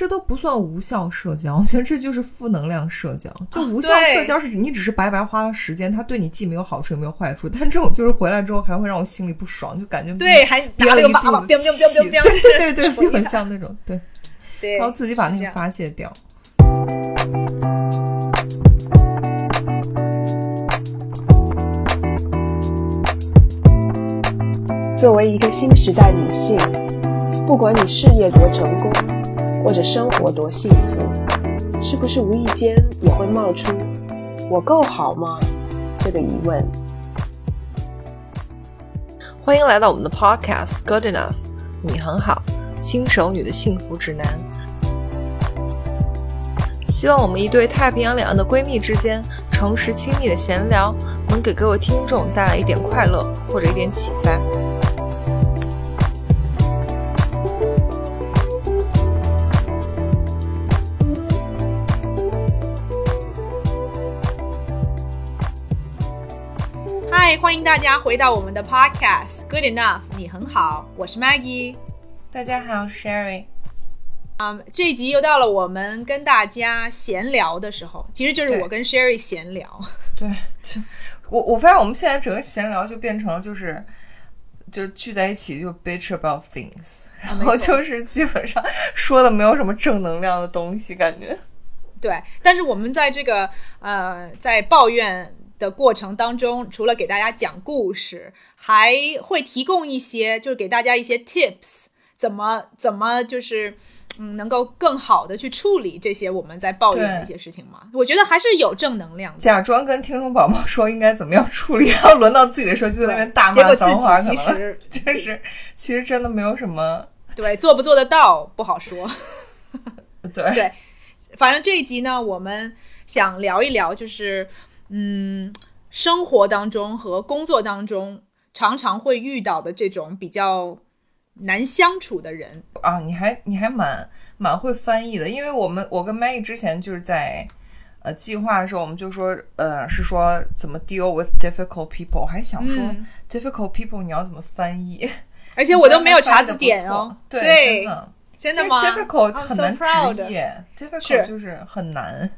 这都不算无效社交，我觉得这就是负能量社交。就无效社交是你只是白白花了时间，它对你既没有好处也没有坏处。但这种就是回来之后还会让我心里不爽，就感觉对，还憋了一肚子气，对对对对，就很像那种对，对，然后自己把那个发泄掉。作为一个新时代女性，不管你事业多成功，或者生活多幸福，是不是无意间也会冒出“我够好吗”这个疑问？欢迎来到我们的 Podcast Good Enough，你很好，新手女的幸福指南。希望我们一对太平洋两岸的闺蜜之间诚实亲密的闲聊，能给各位听众带来一点快乐或者一点启发。嗨，欢迎大家回到我们的 Podcast Good Enough，你很好，我是 Maggie。大家好，Sherry。嗯，这一集又到了我们跟大家闲聊的时候，其实就是我跟 Sherry 闲聊。对，就我我发现我们现在整个闲聊就变成了就是就聚在一起就 bitch about things，然后就是基本上说的没有什么正能量的东西，感觉。对，但是我们在这个呃在抱怨的过程当中，除了给大家讲故事，还会提供一些就是给大家一些 tips，怎么怎么就是。嗯，能够更好的去处理这些我们在抱怨的一些事情吗？我觉得还是有正能量。假装跟听众宝宝说应该怎么样处理，然后轮到自己的时候就在那边大骂脏话，其实就是其实真的没有什么。对，做不做得到不好说。对对，反正这一集呢，我们想聊一聊，就是嗯，生活当中和工作当中常常会遇到的这种比较。难相处的人。啊，你还你还蛮蛮会翻译的，因为我们我跟 Maggie 之前就是在呃计划的时候，我们就说呃是说怎么 deal with difficult people，还想说 difficult people 你要怎么翻译，而且我都没有查字典哦，对，真的。真的吗？difficult 很难直译，difficult 就是很难，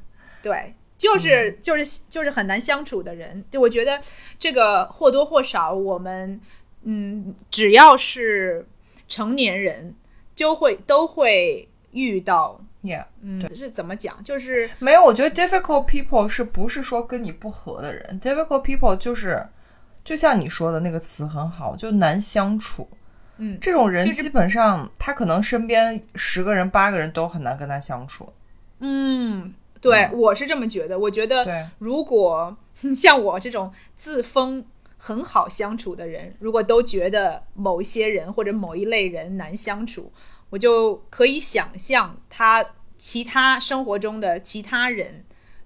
对，就是就是就是很难相处的人，就我觉得这个或多或少我们嗯只要是。成年人就会都会遇到，Yeah，嗯，是怎么讲？就是没有，我觉得 difficult people 是不是说跟你不合的人？difficult people 就是就像你说的那个词很好，就难相处。嗯，这种人基本上他可能身边十个人八个人都很难跟他相处。嗯，对，我是这么觉得。我觉得，如果像我这种自封。很好相处的人，如果都觉得某一些人或者某一类人难相处，我就可以想象他其他生活中的其他人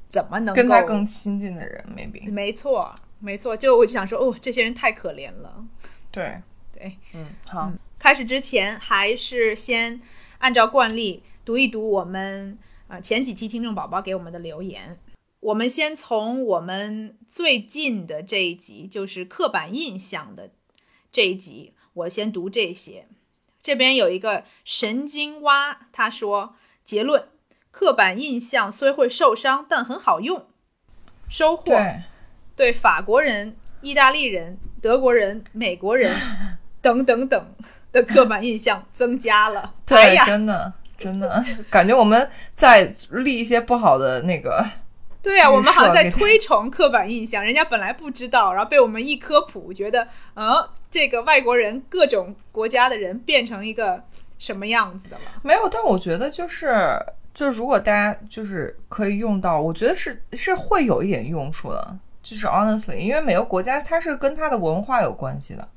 怎么能跟他更亲近的人，maybe 没错，没错，就我就想说，哦，这些人太可怜了。对对，嗯，好，开始之前还是先按照惯例读一读我们啊前几期听众宝宝给我们的留言。我们先从我们最近的这一集，就是刻板印象的这一集，我先读这些。这边有一个神经蛙，他说：结论，刻板印象虽会受伤，但很好用。收获，对法国人、意大利人、德国人、美国人 等等等的刻板印象增加了。对，真的，真的感觉我们在立一些不好的那个。对呀，我们好像在推崇刻板印象，人家本来不知道，然后被我们一科普，觉得，嗯，这个外国人各种国家的人变成一个什么样子的了？没有，但我觉得就是，就如果大家就是可以用到，我觉得是是会有一点用处的，就是 honestly，因为每个国家它是跟它的文化有关系的，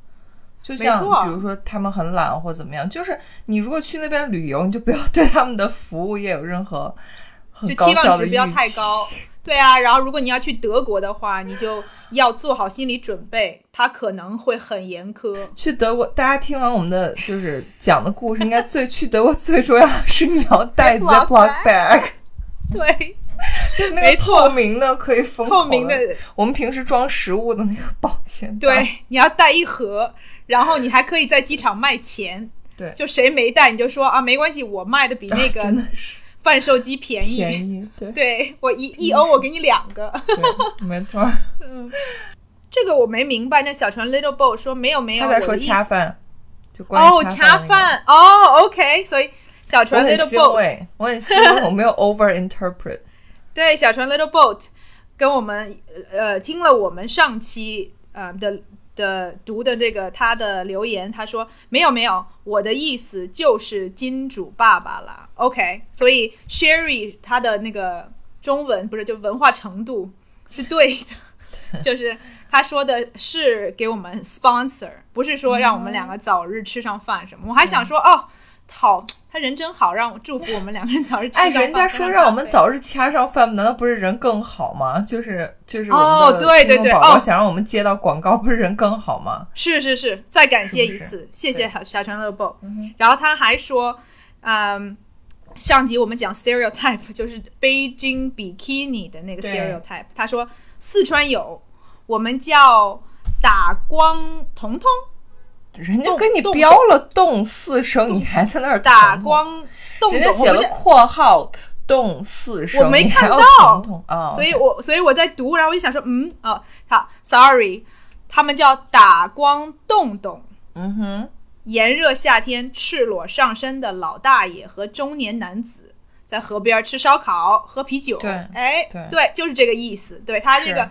就像比如说他们很懒或怎么样，就是你如果去那边旅游，你就不要 对他们的服务业有任何就期望值不要太高。对啊，然后如果你要去德国的话，你就要做好心理准备，他可能会很严苛。去德国，大家听完我们的就是讲的故事，应该最去德国最重要的是你要带 Ziploc bag，对，就是那个透明的可以封透明的，我们平时装食物的那个保鲜。对，你要带一盒，然后你还可以在机场卖钱。对就谁没带你就说啊，没关系，我卖的比那个 贩售机便宜。便宜，对 对我一一欧我给你两个，对，没错 嗯。这个我没明白。那小船 Little Boat 说没有没有，他在说恰饭，就关恰恰饭那个。饭哦，OK，所以小船 Little Boat 慰，我很欣慰，我没有 over interpret。对小船 Little Boat 跟我们呃听了我们上期呃的的读的这个他的留言，他说没有没有，我的意思就是金主爸爸啦。OK，所以 Sherry 他的那个中文不是就文化程度是对的，就是他说的是给我们 sponsor，不是说让我们两个早日吃上饭什么。我还想说哦。好，他人真好，让我祝福我们两个人早日哎，饭。人家说让我们早日掐上饭，难道不是人更好吗？就是就是我哦们的对对对听众宝宝哦想让我们接到广告，不是人更好吗？是是是，再感谢一是是次，谢谢对小小船乐 b 然后他还说，嗯，上集我们讲 stereotype，就是北京 bikini 的那个 stereotype。他说四川有，我们叫打光彤彤，人家跟你动标了“动”四声，你还在那儿打光洞人家。写了括号“动”四声，我没看到所以我所以我在读，然后我就想说，嗯，哦，好，sorry，他们叫打光洞洞。嗯哼，炎热夏天，赤裸上身的老大爷和中年男子在河边吃烧烤、喝啤酒。对哎，对就是这个意思。对他这个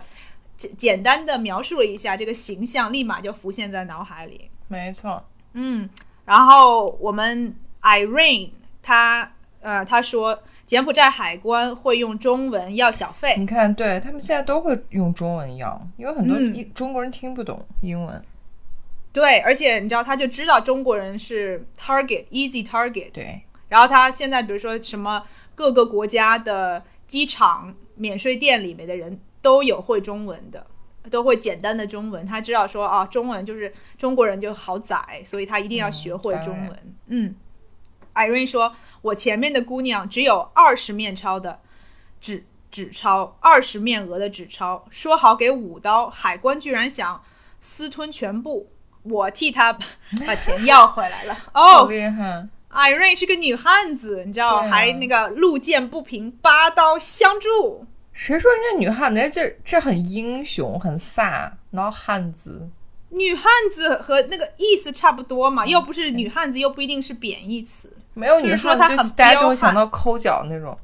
简简单的描述了一下这个形象，立马就浮现在脑海里。没错，嗯，然后我们 Irene 他呃他说柬埔寨海关会用中文要小费。你看，对他们现在都会用中文要，因为很多嗯一中国人听不懂英文。对，而且你知道，他就知道中国人是 target easy target。对，然后他现在比如说什么各个国家的机场免税店里面的人都有会中文的，都会简单的中文。他知道说啊，中文就是中国人就好宰，所以他一定要学会中文。嗯，Irene 说，我前面的姑娘只有二十面钞的纸纸钞，二十面额的纸钞，说好给五刀，海关居然想私吞全部。我替他 把钱要回来了。哦，厉害！Irene 是个女汉子，你知道，啊还那个路见不平拔刀相助。谁说人家女汉子？这这很英雄，很飒，老汉子。女汉子和那个意思差不多嘛，又不是女汉子，又不一定是贬义词。没有女就是说汉子，就大家就会想到抠脚那种，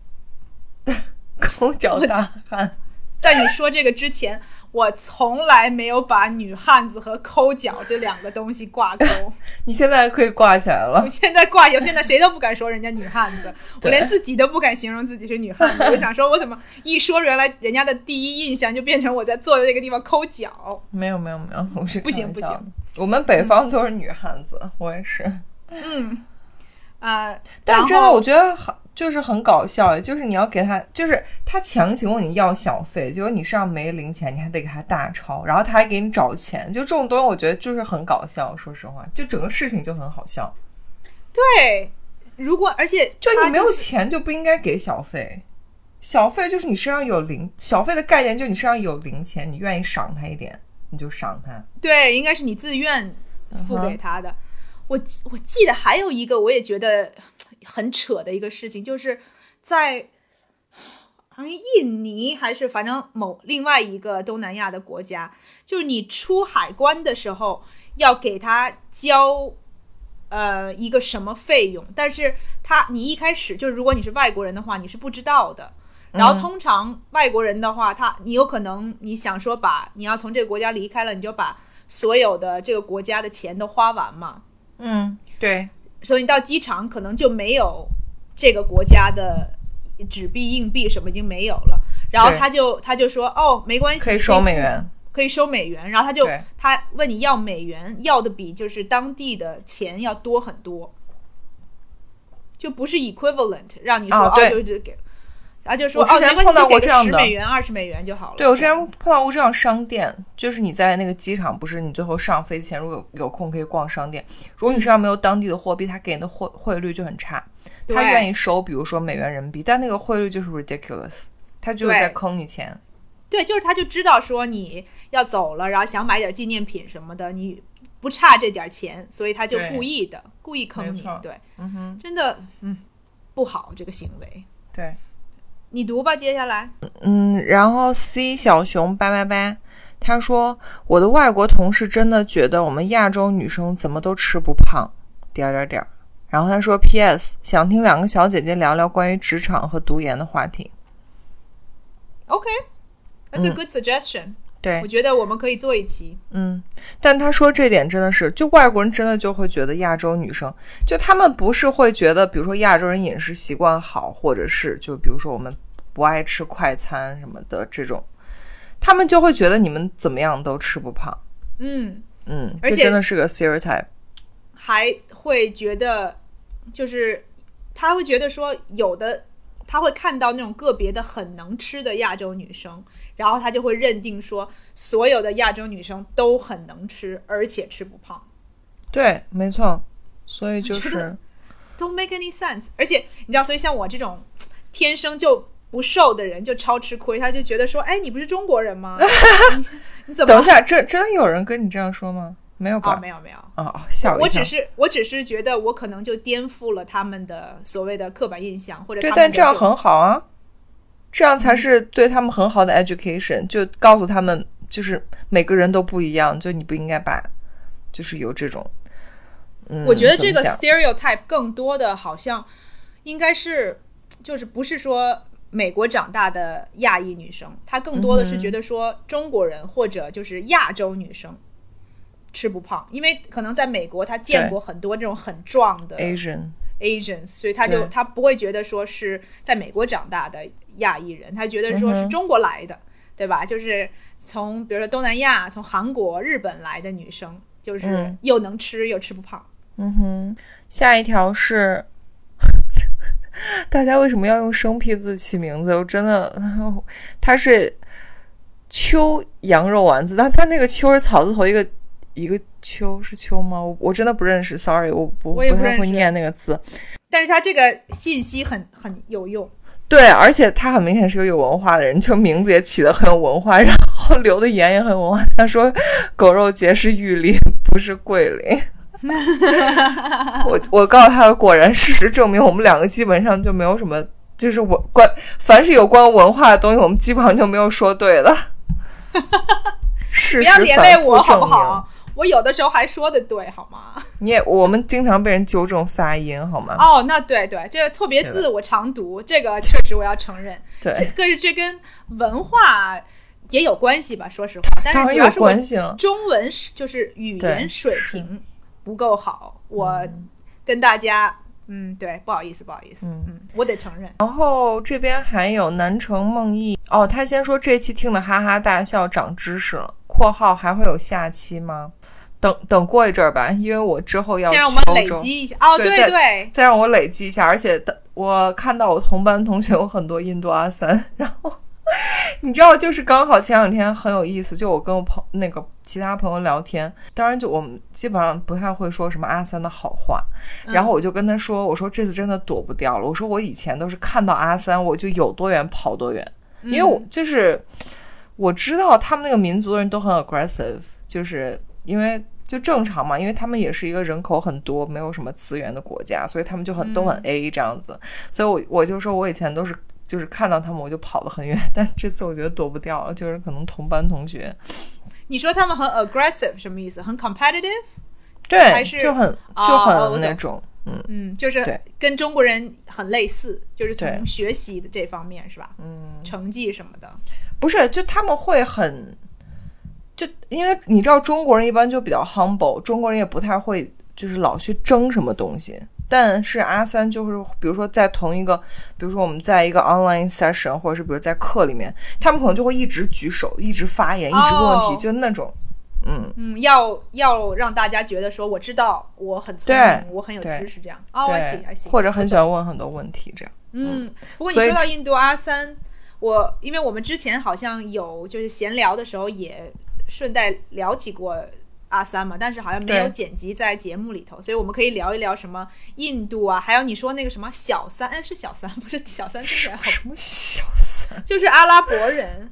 抠脚大汉。在你说这个之前，我从来没有把女汉子和抠脚这两个东西挂钩。你现在可以挂起来了我。现在挂，我现在谁都不敢说人家女汉子，我连自己都不敢形容自己是女汉子。我想说，我怎么一说，原来人家的第一印象就变成我在坐在那个地方抠脚。没有没有没有，我是不行不行。我们北方都是女汉子，我也是。嗯啊、但真的，我觉得很就是很搞笑，就是你要给他，就是他强行问你要小费，结果你身上没零钱，你还得给他大钞，然后他还给你找钱，就这种东西，我觉得就是很搞笑。说实话，就整个事情就很好笑。对，如果而且就你没有钱就不应该给小费，小费就是你身上有零，小费的概念就是你身上有零钱，你愿意赏他一点，你就赏他。对，应该是你自愿付给他的。我记我记得还有一个我也觉得很扯的一个事情，就是在好像印尼还是反正某另外一个东南亚的国家，就是你出海关的时候要给他交呃一个什么费用，但是他你一开始就是如果你是外国人的话，你是不知道的。然后通常外国人的话，他你有可能你想说把你要从这个国家离开了，你就把所有的这个国家的钱都花完嘛，嗯，对，所以你到机场可能就没有这个国家的纸币、硬币什么已经没有了。然后他就他就说哦，没关系，可以收美元。可以收美元，然后他就他问你要美元，要的比就是当地的钱要多很多，就不是 equivalent，让你说哦对对就是给，他就说我之前碰到过这样的十美元、二十美元就好了。对我之前碰到过这样商店，就是你在那个机场，不是你最后上飞机前，如果有有空可以逛商店。如果你身上没有当地的货币，他给你的汇汇率就很差，他愿意收，比如说美元人民币，但那个汇率就是 ridiculous，他就是在坑你钱。对，就是他就知道说你要走了，然后想买点纪念品什么的，你不差这点钱，所以他就故意的故意坑你，对，嗯哼，真的嗯不好这个行为。对，你读吧，接下来。嗯，然后 C 小熊拜拜拜，他说我的外国同事真的觉得我们亚洲女生怎么都吃不胖，点儿点儿点儿。然后他说 P.S. 想听两个小姐姐聊聊关于职场和读研的话题。OK，that's、a good suggestion、对我，觉得我们可以做一期。嗯，但他说这点真的是，就外国人真的就会觉得亚洲女生，就他们不是会觉得，比如说亚洲人饮食习惯好，或者是就比如说我们不爱吃快餐什么的这种，他们就会觉得你们怎么样都吃不胖。嗯，嗯，而且这真的是个 stereotype。还会觉得，就是他会觉得说，有的他会看到那种个别的很能吃的亚洲女生，然后他就会认定说，所有的亚洲女生都很能吃，而且吃不胖。对，没错。所以就是，Don't make any sense。而且你知道，所以像我这种天生就不瘦的人，就超吃亏。他就觉得说，哎，你不是中国人吗？你 你怎么等一下，这真有人跟你这样说吗？没有吧？啊？没有没有。哦哦，吓我一跳我只。是我只是觉得我可能就颠覆了他们的所谓的刻板印象，或者对，但这样很好啊，这样才是对他们很好的 education，就告诉他们，就是每个人都不一样，就你不应该把，就是有这种，嗯，我觉得这个 stereotype 更多的好像应该是，就是不是说美国长大的亚裔女生，她更多的是觉得说中国人或者就是亚洲女生吃不胖，因为可能在美国她见过很多这种很壮的 Asian，Asians，所以她就对她不会觉得说是在美国长大的亚裔人，她觉得说是中国来的，对吧？就是从比如说东南亚、从韩国、日本来的女生，就是嗯又能吃又吃不胖。嗯哼，下一条是。大家为什么要用生僻字起名字？我真的，它是秋羊肉丸子，但它那个秋是草字头一个一个秋是秋吗？我我真的不认识，sorry，我不不太会念那个字。但是他这个信息很很有用，对，而且他很明显是个有文化的人，就名字也起得很有文化，然后留的言也很有文化。他说狗肉节是玉林，不是桂林。我我告诉他了，果然事实证明，我们两个基本上就没有什么，就是我关，凡是有关文化的东西，我们基本上就没有说对的。事不实要连累反复我好证明，不好？我有的时候还说的对，好吗？你也我们经常被人纠正发音，好吗？哦，那对对，这个错别字我常读，这个确实我要承认。这对，个是这跟文化也有关系吧？说实话，但是主要是我关系了。中文是就是语言水平不够好，我跟大家，嗯，对，不好意思，不好意思，嗯嗯，我得承认。然后这边还有南城梦忆哦，他先说这期听的哈哈大笑，长知识了。（括号还会有下期吗？等等过一阵儿吧，因为我之后要先让我们累，积一下。哦，对对再对，再让我累积一下。而且我看到我同班同学有很多印度阿三，然后你知道，就是刚好前两天很有意思，就我跟我朋那个其他朋友聊天，当然就我们基本上不太会说什么阿三的好话，然后我就跟他说，我说这次真的躲不掉了，我说我以前都是看到阿三我就有多远跑多远，因为我就是我知道他们那个民族的人都很 aggressive，就是因为。就正常嘛，因为他们也是一个人口很多、没有什么资源的国家，所以他们就很都很 A 这样子。所以我我就说我以前都是就是看到他们我就跑得很远，但这次我觉得躲不掉了，就是可能同班同学，你说他们很 aggressive 什么意思？很 competitive？对，还是就很哦就很那种，嗯嗯，就是跟中国人很类似，就是从学习的这方面是吧？嗯，成绩什么的。不是，就他们会很，就因为你知道中国人一般就比较 humble，中国人也不太会就是老去争什么东西。但是阿三就是，比如说在同一个，比如说我们在一个 online session，或者是比如在课里面，他们可能就会一直举手，一直发言，一直问问题，哦就那种，嗯，嗯，要要让大家觉得说我知道我很聪明，我很有知识，这样。哦 I see。或者很喜欢问很多问题，这样。嗯，不过你说到印度阿三，我因为我们之前好像有就是闲聊的时候也顺带聊起过阿三嘛，但是好像没有剪辑在节目里头，所以我们可以聊一聊什么印度啊，还有你说那个什么小三，哎，是小三 不是小三，听起来好，什么小三？就是阿拉伯人。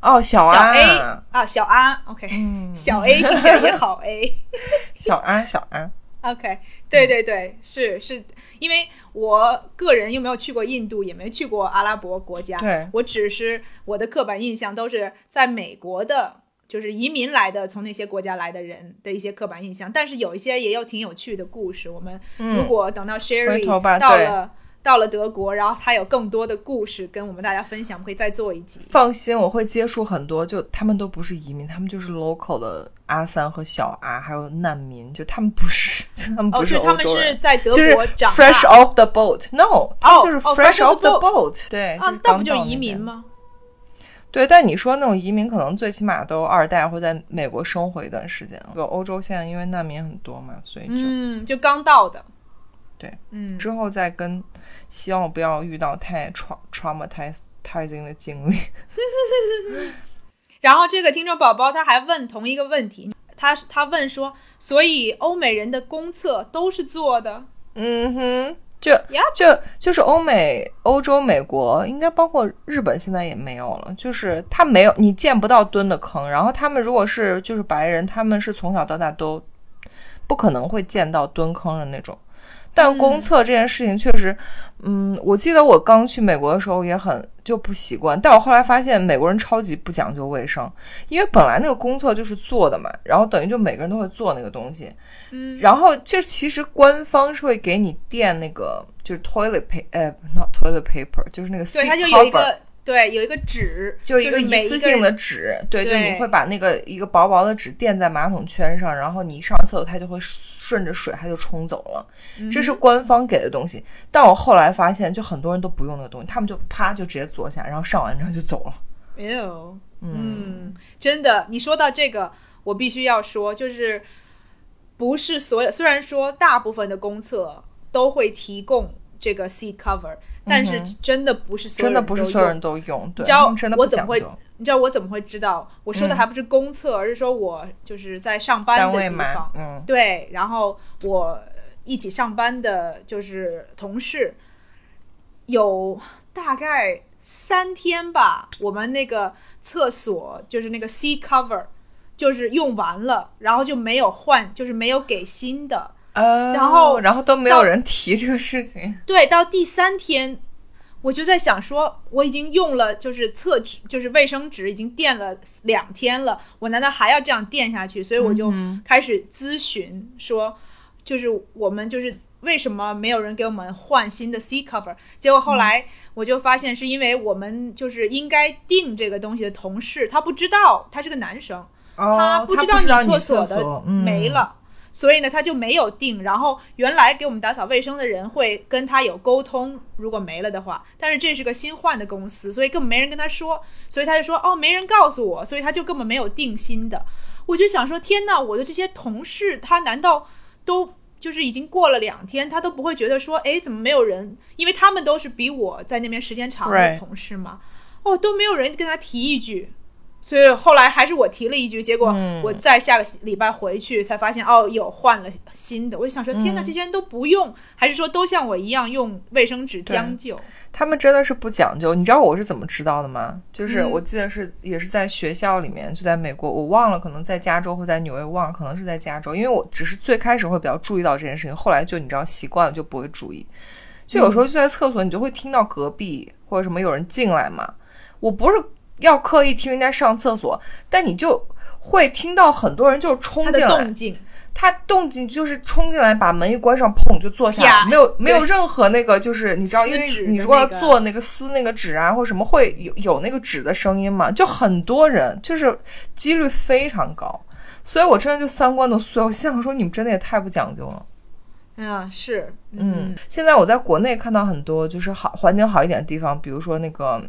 哦，小小 A 啊，小安，OK，、嗯，小 A 听起来也好 A。小安，小安，OK，对对对，是是，因为我个人又没有去过印度，也没去过阿拉伯国家，对。我只是我的刻板印象都是在美国的，就是移民来的，从那些国家来的人的一些刻板印象。但是有一些也有挺有趣的故事。我们如果等到 Sherry 到了到了德国，然后他有更多的故事跟我们大家分享，我们可以再做一集。放心，我会接触很多，就他们都不是移民，他们就是 local 的阿三和小阿，还有难民，就他们不是，就他们哦，不是他们。是在德就是国长 fresh off the boat，no，哦就是哦 fresh off the boat，对，那不就是移？民吗？对，但你说那种移民，可能最起码都二代或在美国生活一段时间。有欧洲现在因为难民很多嘛，所以就、嗯，就刚到的。对，嗯，之后再跟，希望我不要遇到太 tra traumatizing 的经历。然后这个听众宝宝他还问同一个问题，他他问说，所以欧美人的公厕都是做的？嗯哼，就呀就就是欧美、欧洲、美国，应该包括日本，现在也没有了。就是他没有，你见不到蹲的坑。然后他们如果是就是白人，他们是从小到大都不可能会见到蹲坑的那种。但公厕这件事情确实，嗯，我记得我刚去美国的时候也很就不习惯，但我后来发现美国人超级不讲究卫生，因为本来那个公厕就是做的嘛，然后等于就每个人都会做那个东西，嗯，然后就其实官方是会给你垫那个就是 toilet paper，呃，not toilet paper，就是那个 seat 对，它就有一 cover 个对有一个纸，就一个一次性的纸，对，就你会把那个一个薄薄的纸垫在马桶圈上，然后你一上厕所，它就会顺着水，它就冲走了。这是官方给的东西，但我后来发现，就很多人都不用那个东西，他们就啪就直接坐下，然后上完之后就走了。没有，嗯，真的，你说到这个，我必须要说，就是不是所有，虽然说大部分的公厕都会提供这个 seat cover，但是真的不是所有真的人都用不是所有人都用，对，你知道我怎么会。你知道我怎么会知道？我说的还不是公厕，而是说我就是在上班的地方，，嗯，对，然后我一起上班的就是同事，有大概三天吧，我们那个厕所就是那个 seat cover 就是用完了，然后就没有换，就是没有给新的。呃，然后然后都没有人提这个事情。对，到第三天，我就在想说，我已经用了就是厕纸，就是卫生纸已经垫了两天了，我难道还要这样垫下去？所以我就开始咨询说，就是我们就是为什么没有人给我们换新的 C cover？结果后来我就发现是因为我们就是应该订这个东西的同事，他不知道，他是个男生，他哦，他知道知道你厕所的没。了。所以呢，他就没有定。然后原来给我们打扫卫生的人会跟他有沟通，如果没了的话。但是这是个新换的公司，所以根本没人跟他说，所以他就说哦，没人告诉我，所以他就根本没有定新的。我就想说，天呐，我的这些同事，他难道都就是已经过了两天，他都不会觉得说，哎，怎么没有人？因为他们都是比我在那边时间长的同事嘛，哦，都没有人跟他提一句。所以后来还是我提了一句，结果嗯我再下个礼拜回去才发现，哦，有换了新的。我就想说，天呐，嗯这些人都不用，还是说都像我一样用卫生纸将就？他们真的是不讲究。你知道我是怎么知道的吗？就是嗯我记得是也是在学校里面，就在美国，我忘了，可能在加州或在纽约，忘了，可能是在加州，因为我只是最开始会比较注意到这件事情，后来就你知道习惯了就不会注意。就有时候就在厕所，你就会听到隔壁或者什么有人进来嘛。我不是要刻意听人家上厕所，但你就会听到很多人就冲进来，动静，他动静就是冲进来，把门一关上，砰就坐下呀。来，没有没有任何那个就是你知道，因为你如果要做那个撕那个纸啊或者什么，会有有那个纸的声音嘛，就很多人就是几率非常高，所以我真的就三观都碎了。我心想说，你们真的也太不讲究了。嗯，是，嗯，现在我在国内看到很多就是好环境好一点的地方，比如说那个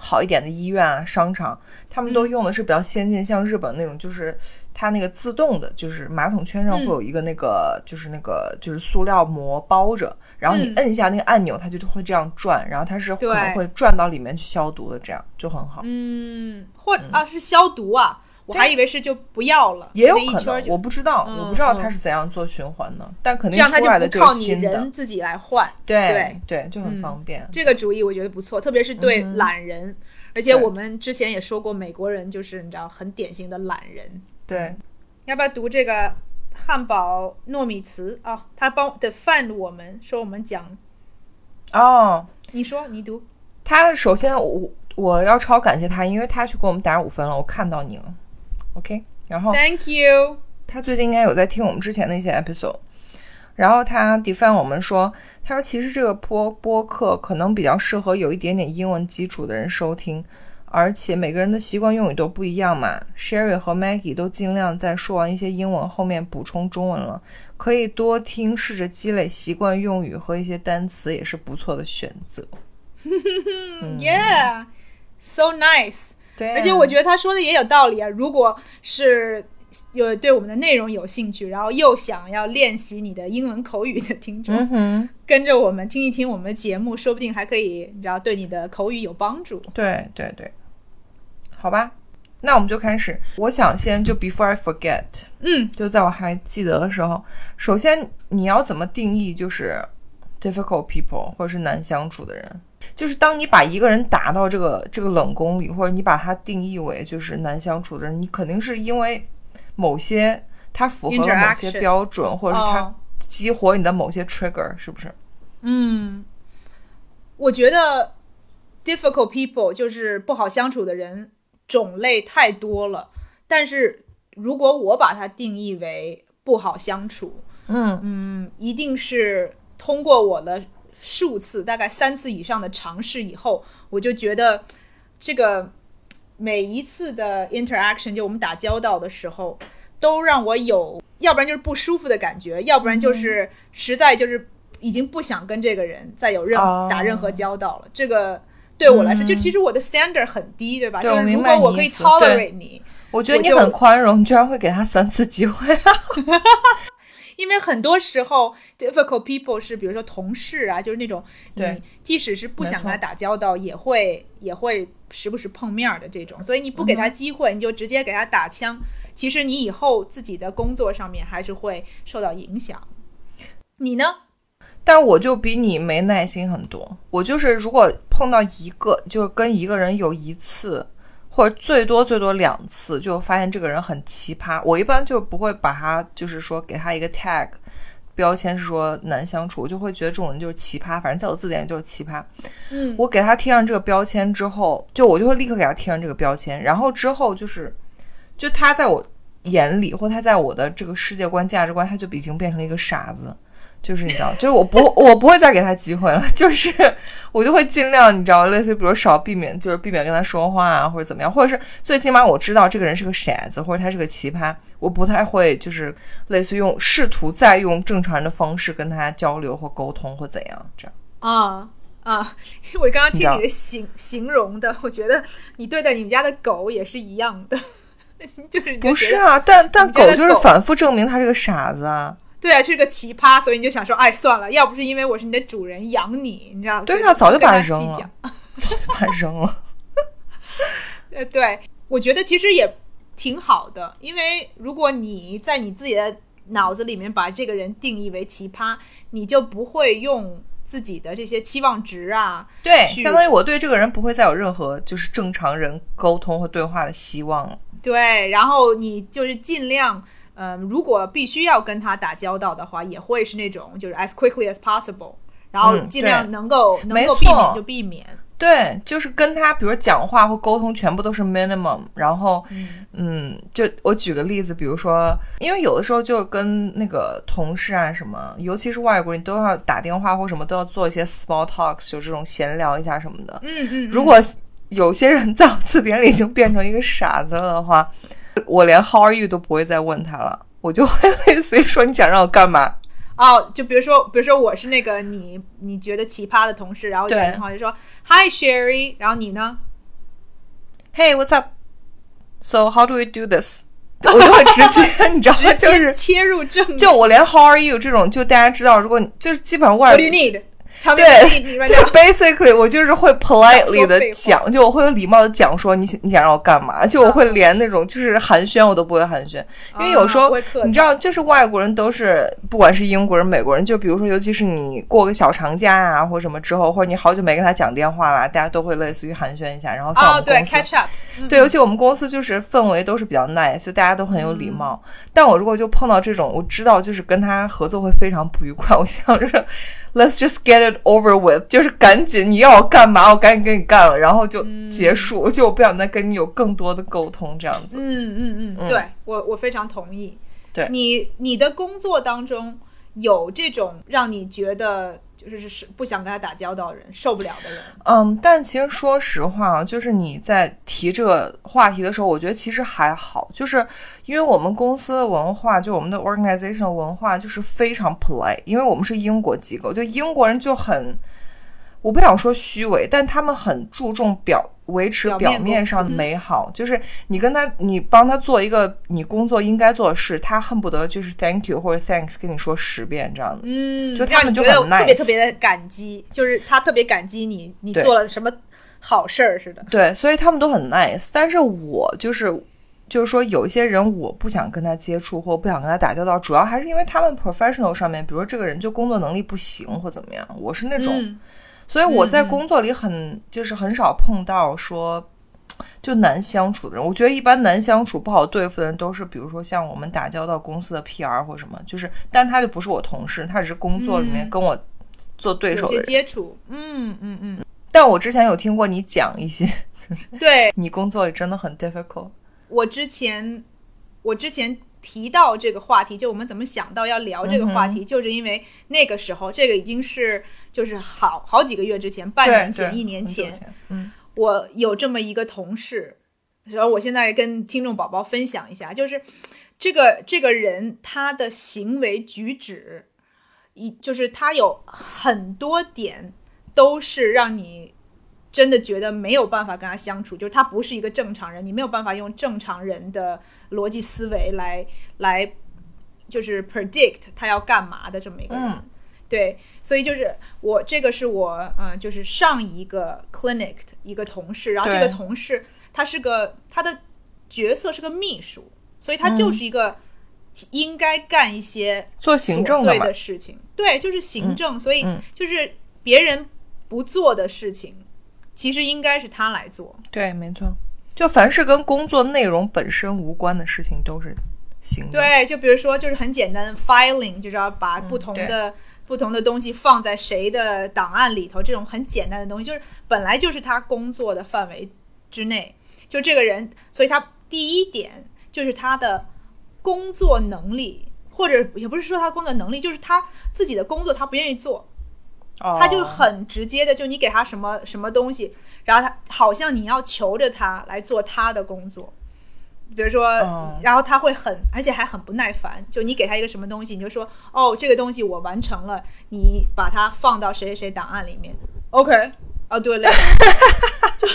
好一点的医院啊、商场，他们都用的是比较先进，像日本那种，就是它那个自动的，就是马桶圈上会有一个那个，就是那个就是塑料膜包着，然后你嗯摁一下那个按钮，它就会这样转，然后它是可能会转到里面去消毒的，这样就很好。嗯，或啊是消毒啊，我还以为是就不要了，也有一可能，圈我不知道，嗯我不知道嗯它是怎样做循环的，但肯这样它定出来的就就不靠你人，自己来换。对对对，就很方便。这个主意我觉得不错，特别是对嗯懒人。而且我们之前也说过，美国人就是你知道很典型的懒人。对，要不要读这个汉堡糯米糍啊、他帮 defend 我们说我们讲，哦，你说你读。他首先我我要超感谢他，因为他去给我们打五分了，我看到你了，OK。然后 Thank you。他最近应该有在听我们之前的一些 episode，然后他 defend 我们说，他说其实这个播播客可能比较适合有一点点英文基础的人收听，而且每个人的习惯用语都不一样嘛。Sherry 和 Maggie 都尽量在说完一些英文后面补充中文了，可以多听，试着积累习惯用语和一些单词，也是不错的选择。Yeah, so nice。对而且我觉得他说的也有道理啊。如果是有对我们的内容有兴趣，然后又想要练习你的英文口语的听众，嗯哼，跟着我们听一听我们的节目，说不定还可以，你知道，对你的口语有帮助。对对对，好吧，那我们就开始。我想先就 before I forget，嗯，就在我还记得的时候，首先你要怎么定义就是 difficult people 或者是难相处的人？就是当你把一个人打到这个这个冷宫里，或者你把他定义为就是难相处的人，你肯定是因为某些他符合了某些标准，或者是他哦。激活你的某些 trigger，是不是？嗯，我觉得 difficult people 就是不好相处的人种类太多了，但是如果我把它定义为不好相处，嗯。嗯，一定是通过我的数次，大概三次以上的尝试以后，我就觉得这个每一次的 interaction，就我们打交道的时候，都让我有，要不然就是不舒服的感觉，要不然就是实在就是已经不想跟这个人再有任、哦打任何交道了。这个对我来说，就其实我的 standard 很低，对吧？就如果我可以 tolerate 你。我觉得你很宽容，你居然会给他三次机会。因为很多时候，difficult people 是比如说同事啊，就是那种对你即使是不想跟他打交道，也会也会时不时碰面儿的这种，所以你不给嗯他机会，你就直接给他打枪，其实你以后自己的工作上面还是会受到影响。你呢？但我就比你没耐心很多。我就是如果碰到一个，就是跟一个人有一次，或者最多最多两次，就发现这个人很奇葩，我一般就不会把他就是说给他一个 tag 标签是说难相处，我就会觉得这种人就是奇葩，反正在我字典里就是奇葩。嗯，我给他贴上这个标签之后，就我就会立刻给他贴上这个标签，然后之后就是，就他在我眼里，或他在我的这个世界观、价值观，他就已经变成了一个傻子。就是你知道，就是我不我不会再给他机会了，就是我就会尽量你知道，类似比如少避免，就是避免跟他说话啊，或者怎么样，或者是最起码我知道这个人是个傻子，或者他是个奇葩，我不太会就是类似用试图再用正常人的方式跟他交流或沟通或怎样这样。啊啊！我刚刚听你的形形容的，我觉得你对待你们家的狗也是一样的，就是就不是啊，但但狗就是反复证明他是个傻子啊。对啊，是个奇葩，所以你就想说，哎，算了，要不是因为我是你的主人养你，你知道？对啊，早就把它扔了 早就把它扔了。呃，对，我觉得其实也挺好的，因为如果你在你自己的脑子里面把这个人定义为奇葩，你就不会用自己的这些期望值啊，对，相当于我对这个人不会再有任何就是正常人沟通和对话的希望了。对，然后你就是尽量。嗯，如果必须要跟他打交道的话，也会是那种就是 as quickly as possible，然后嗯尽量能够、能没够避免就避免。对，就是跟他，比如讲话或沟通，全部都是 minimum。然后，嗯，就我举个例子，比如说，因为有的时候就跟那个同事啊什么，尤其是外国人，都要打电话或什么，都要做一些 small talks，就这种闲聊一下什么的。嗯嗯，如果有些人 在我字典里已经变成一个傻子了的话，我连 How are you 都不会再问他了，我就会 类似于说你想让我干嘛？哦，就比如说，比如说我是那个你你觉得奇葩的同事，然后打对电话就说 Hi Sherry，然后你呢？Hey, what's up? So how do we do this? 我就会直接，你知道吗？就是切入正题。就我连 How are you 这种，就大家知道，如果你就是基本上外 What do you need？对就 basically 我就是会 politely 的讲，就我会有礼貌的讲说你你想让我干嘛，就我会连那种就是寒暄我都不会寒暄，因为有时候你知道，就是外国人都是不管是英国人、美国人，就比如说尤其是你过个小长假啊或什么之后，或者你好久没跟他讲电话啦，大家都会类似于寒暄一下，然后像我们公司。catch up，嗯对，尤其我们公司就是氛围都是比较 nice，就大家都很有礼貌。但我如果就碰到这种，我知道就是跟他合作会非常不愉快，我想着 let's just get it over with，就是赶紧你要我干嘛，我赶紧给你干了，然后就结束，就我不想再跟你有更多的沟通这样子。嗯嗯嗯，对我我非常同意。对你你的工作当中有这种让你觉得就是是不想跟他打交道的人，受不了的人，嗯，但其实说实话啊，就是你在提这个话题的时候，我觉得其实还好，就是因为我们公司的文化，就我们的 organization 的文化就是非常 play，因为我们是英国机构，就英国人就很，我不想说虚伪，但他们很注重表维持表面上的美好，就是你跟他，你帮他做一个你工作应该做的事，他恨不得就是 thank you 或者 thanks 跟你说十遍这样子。嗯就他们就很特别 nice 特别特别的感激，就是他特别感激你，你做了什么好事儿似的。对，所以他们都很 nice，但是我就是。就是说，有一些人我不想跟他接触，或不想跟他打交道，主要还是因为他们 professional 上面，比如说这个人就工作能力不行或怎么样，我是那种，嗯所以我在工作里很就是很少碰到说就难相处的人。我觉得一般难相处、不好对付的人都是，比如说像我们打交道公司的 PR 或什么，就是，但他就不是我同事，他只是工作里面嗯跟我做对手的人。接触，嗯嗯嗯，但我之前有听过你讲一些，对你工作里真的很 difficult。我之前我之前提到这个话题，就我们怎么想到要聊这个话嗯题，就是因为那个时候，这个已经是就是好好几个月之前，半年前、一年前，前嗯。我有这么一个同事，然后我现在跟听众宝宝分享一下，就是这个这个人他的行为举止，一就是他有很多点都是让你真的觉得没有办法跟他相处，就是他不是一个正常人，你没有办法用正常人的逻辑思维来来就是 predict 他要干嘛的这么一个人。嗯。对，所以就是我这个是我嗯、呃就是上一个 clinic 的一个同事，然后这个同事他是个他的角色是个秘书，所以他就是一个应该干一些做行政的事情，对，就是行政，所以嗯。就是别人不做的事情，其实应该是他来做。对，没错。就凡是跟工作内容本身无关的事情，都是行的。对，就比如说，就是很简单的 filing，就是要把不同对的、不同的东西放在谁的档案里头，这种很简单的东西，就是本来就是他工作的范围之内。就这个人，所以他第一点就是他的工作能力，或者也不是说他工作能力，就是他自己的工作他不愿意做，哦他就很直接的，就你给他什么什么东西，然后他好像你要求着他来做他的工作，比如说，哦。然后他会很，而且还很不耐烦，就你给他一个什么东西，你就说，哦，这个东西我完成了，你把它放到谁谁谁档案里面，OK，哦，对了，就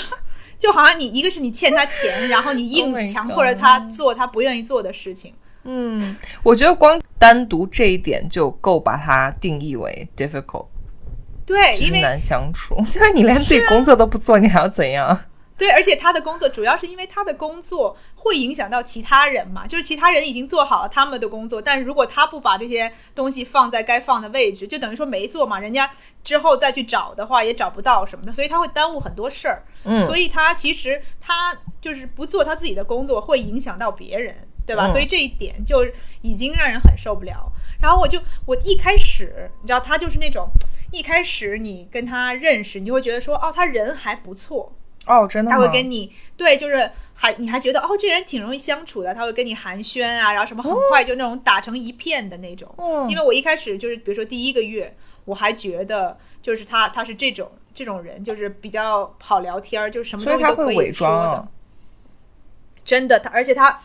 就好像你一个是你欠他钱，然后你 Oh 硬强迫着他做他不愿意做的事情。嗯，我觉得光单独这一点就够把它定义为 difficult，对，因为难相处。因 为你连自己工作都不做，你还要怎样？对，而且他的工作主要是因为他的工作会影响到其他人嘛，就是其他人已经做好了他们的工作，但是如果他不把这些东西放在该放的位置，就等于说没做嘛，人家之后再去找的话也找不到什么的，所以他会耽误很多事儿。嗯所以他其实他就是不做他自己的工作，会影响到别人，对吧？嗯所以这一点就已经让人很受不了。然后我就我一开始你知道他就是那种一开始你跟他认识，你就会觉得说哦，他人还不错。哦，真的吗？他会跟你对，就是还你还觉得哦，这人挺容易相处的，他会跟你寒暄啊，然后什么很快就那种打成一片的那种。嗯因为我一开始就是比如说第一个月，我还觉得就是他他是这种这种人，就是比较好聊天儿，就是什么都可以会伪装说的啊。真的，他而且他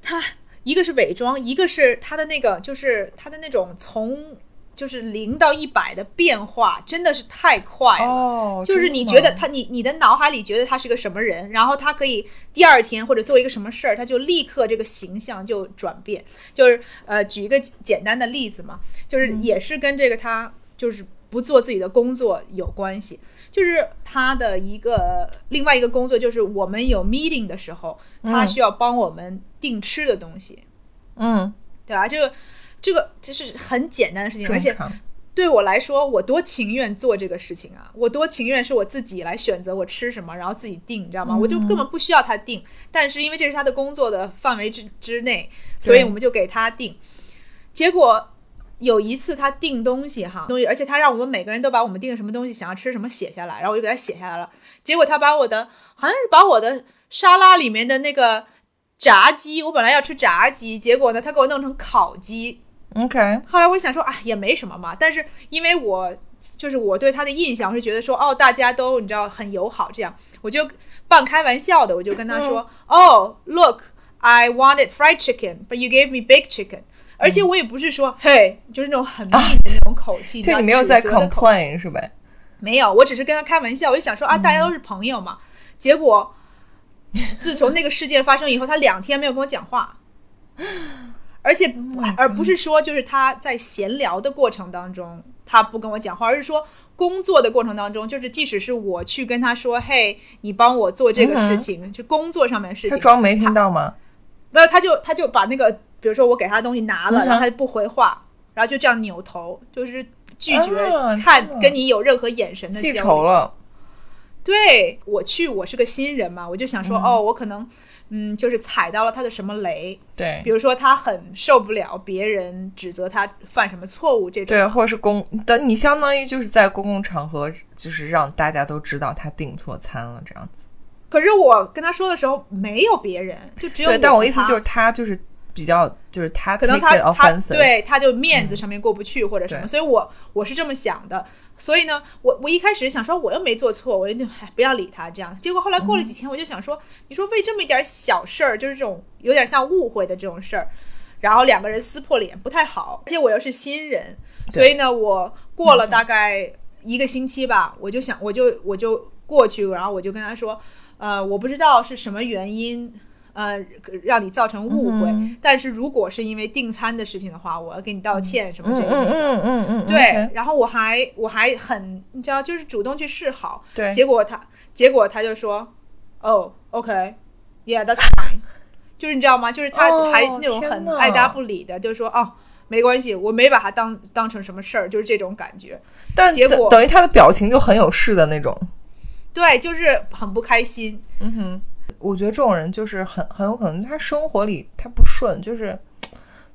他一个是伪装，一个是他的那个就是他的那种从就是零到一百的变化，真的是太快了。哦，就是你觉得他，你你的脑海里觉得他是个什么人，然后他可以第二天或者做一个什么事儿，他就立刻这个形象就转变。就是呃，举一个简单的例子嘛，就是嗯也是跟这个他就是不做自己的工作有关系。就是他的一个另外一个工作，就是我们有 meeting 的时候，他需要帮我们订吃的东西，嗯，对吧？这个这个这是很简单的事情，而且。对我来说，我多情愿做这个事情啊！我多情愿是我自己来选择我吃什么，然后自己定，你知道吗？我就根本不需要他定，但是因为这是他的工作的范围之之内，所以我们就给他定。结果有一次他订东西哈，东西，而且他让我们每个人都把我们订的什么东西、想要吃什么写下来，然后我就给他写下来了。结果他把我的好像是把我的沙拉里面的那个炸鸡，我本来要吃炸鸡，结果呢，他给我弄成烤鸡。OK，后来我想说，啊，也没什么嘛。但是因为我就是我对他的印象是觉得说，哦，大家都你知道很友好，这样我就半开玩笑的，我就跟他说，哦，Look，I wanted fried chicken，but you gave me baked chicken。而且我也不是说，嘿，就是那种很 mean 的那种口气，就你没有在 complain 是呗？没有，我只是跟他开玩笑，我就想说啊，大家都是朋友嘛。结果自从那个事件发生以后，他两天没有跟我讲话，而且、而不是说就是他在闲聊的过程当中他不跟我讲话，而是说工作的过程当中，就是即使是我去跟他说，嘿，你帮我做这个事情，就工作上面的事情。他，装没听到吗？没有，他就他就把那个，比如说我给他的东西拿了，嗯然后他就不回话，然后就这样扭头，就是拒绝啊看、跟你有任何眼神的记交流。仇了，对我去，我是个新人嘛，我就想说，嗯。哦，我可能嗯，就是踩到了他的什么雷，对比如说他很受不了别人指责他犯什么错误这种。对，或者是公等你相当于就是在公共场合，就是让大家都知道他订错餐了这样子。可是我跟他说的时候，没有别人，就只有对，但我意思就是他就是比较就是他可能他他对他就面子上面过不去或者什么，对所以我我是这么想的。所以呢，我我一开始想说我又没做错，我就哎不要理他这样。结果后来过了几天，我就想说，你说为这么一点小事儿，就是这种有点像误会的这种事儿，然后两个人撕破脸不太好。而且我又是新人，所以呢，我过了大概一个星期吧，我就想我就我就过去，然后我就跟他说，呃，我不知道是什么原因。呃，让你造成误会，但是如果是因为订餐的事情的话，我要给你道歉什么嗯这个那个。嗯嗯嗯嗯，对然后我还我还很你知道，就是主动去示好。对结果他结果他就说，哦，OK，Yeah，that's fine，就是你知道吗？就是他哦还那种很爱答不理的，就是说哦，没关系，我没把他当当成什么事儿，就是这种感觉。但结果等等于他的表情就很有事的那种。对，就是很不开心。嗯哼，我觉得这种人就是很很有可能他生活里他不顺，就是。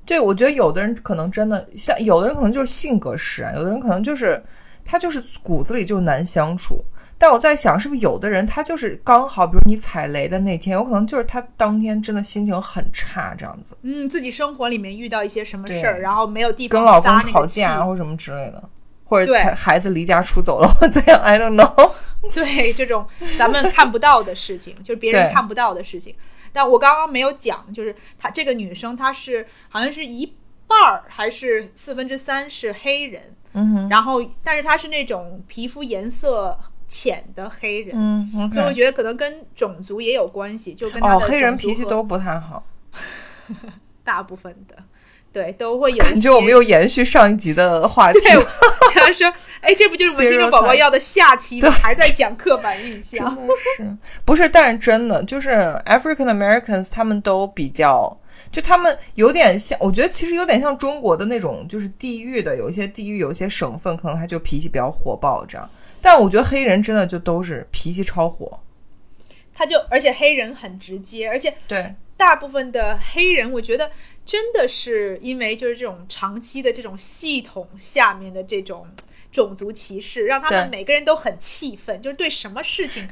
对，我觉得有的人可能真的像，有的人可能就是性格使然，有的人可能就是他就是骨子里就难相处。但我在想，是不是有的人他就是刚好，比如你踩雷的那天，有可能就是他当天真的心情很差，这样子，嗯，自己生活里面遇到一些什么事儿，然后没有地方跟老公吵。架或什么之类的，或者对孩子离家出走了 或怎样，I don't know。对这种咱们看不到的事情，就是别人看不到的事情。但我刚刚没有讲，就是她这个女生，她是好像是一半儿还是四分之三是黑人，嗯哼，然后但是她是那种皮肤颜色浅的黑人，嗯所以我。觉得可能跟种族也有关系，就跟她哦，的黑人脾气都不太好。大部分的对都会有一 感觉我们又延续上一集的话题。对，他说：“哎，这不就是我们听众 宝宝要的下期吗？还在讲刻板印象。真的是不是？但是真的就是 African Americans，他们都比较，就他们有点像，我觉得其实有点像中国的那种，就是地域的，有一些地域，有一些省份可能他就脾气比较火爆这样。但我觉得黑人真的就都是脾气超火，他就而且黑人很直接，而且对大部分的黑人，我觉得真的是因为就是这种长期的这种系统下面的这种种族歧视，让他们每个人都很气愤，就是对什么事情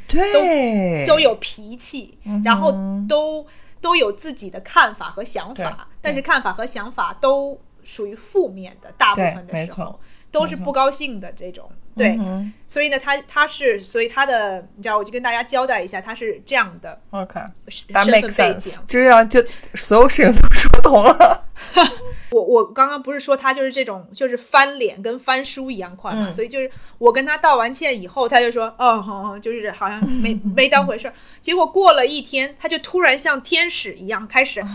都，都有脾气，然后嗯都都有自己的看法和想法，但是看法和想法都属于负面的，大部分的时候都是不高兴的这种。对，嗯所以呢，他他是，所以他的，你知道，我就跟大家交代一下，他是这样的，OK，身 that makes sense，景。这样就所有事情都说通了。我我刚刚不是说他就是这种，就是翻脸跟翻书一样快嘛，嗯所以就是我跟他道完歉以后，他就说，哦，好好，就是好像没 没当回事儿。结果过了一天，他就突然像天使一样开始啊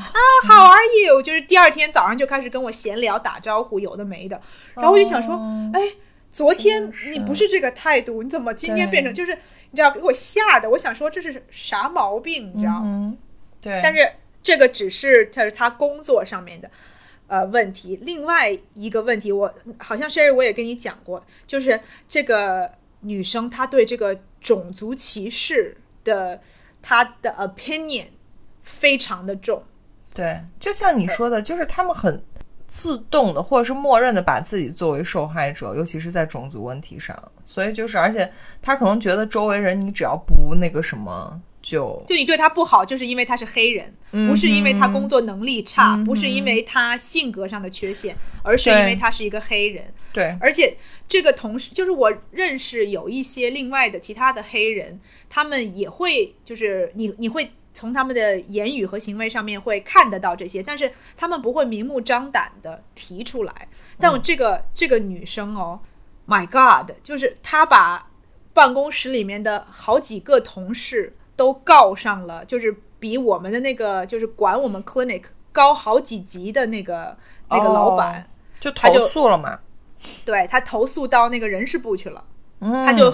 ，How are you？就是第二天早上就开始跟我闲聊打招呼，有的没的。然后我就想说，哎。昨天你不是这个态度，你怎么今天变成就是你知道给我吓的？我想说这是啥毛病，你知道吗？嗯，对，但是这个只是他是他工作上面的呃问题。另外一个问题，我好像 Sherry 我也跟你讲过，就是这个女生她对这个种族歧视的她的 opinion 非常的重。对，就像你说的，就是他们很自动的或者是默认的把自己作为受害者，尤其是在种族问题上。所以就是，而且他可能觉得周围人你只要不那个什么，就就你对他不好，就是因为他是黑人，不是因为他工作能力差，不是因为他性格上的缺陷，而是因为他是一个黑人。对，而且这个同事就是我认识有一些另外的其他的黑人，他们也会就是你你会从他们的言语和行为上面会看得到这些，但是他们不会明目张胆的提出来。但我这个、这个女生哦，My God，就是她把办公室里面的好几个同事都告上了，就是比我们的那个就是管我们 clinic 高好几级的那个那个老板。就投他就诉了嘛，对他投诉到那个人事部去了，嗯，他就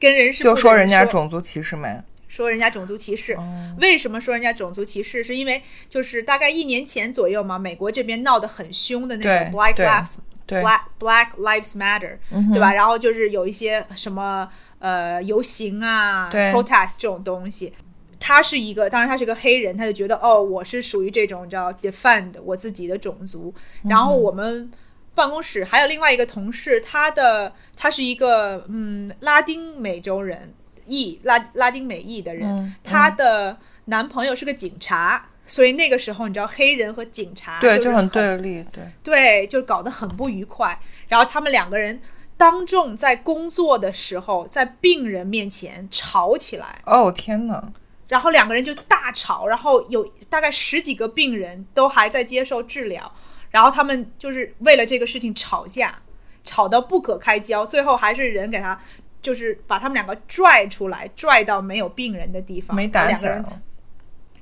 跟人事部就说人家种族歧视没，说人家种族歧视。为什么说人家种族歧视？是因为就是大概一年前左右嘛，美国这边闹得很凶的那种 Black Lives 对 Black Black Lives Matter，、对吧？然后就是有一些什么呃游行啊对，protest 这种东西。他是一个，当然他是个黑人，他就觉得哦，我是属于这种叫 defend 我自己的种族。然后我们办公室还有另外一个同事，他的他是一个嗯拉丁美洲人裔拉拉丁美裔的人，嗯她的男朋友是个警察。所以那个时候，你知道黑人和警察对，就就是很对立，对，对，就搞得很不愉快。然后他们两个人当众在工作的时候，在病人面前吵起来，哦天哪，然后两个人就大吵，然后有大概十几个病人都还在接受治疗，然后他们就是为了这个事情吵架，吵到不可开交，最后还是人给他。就是把他们两个拽出来，拽到没有病人的地方，没打起来了，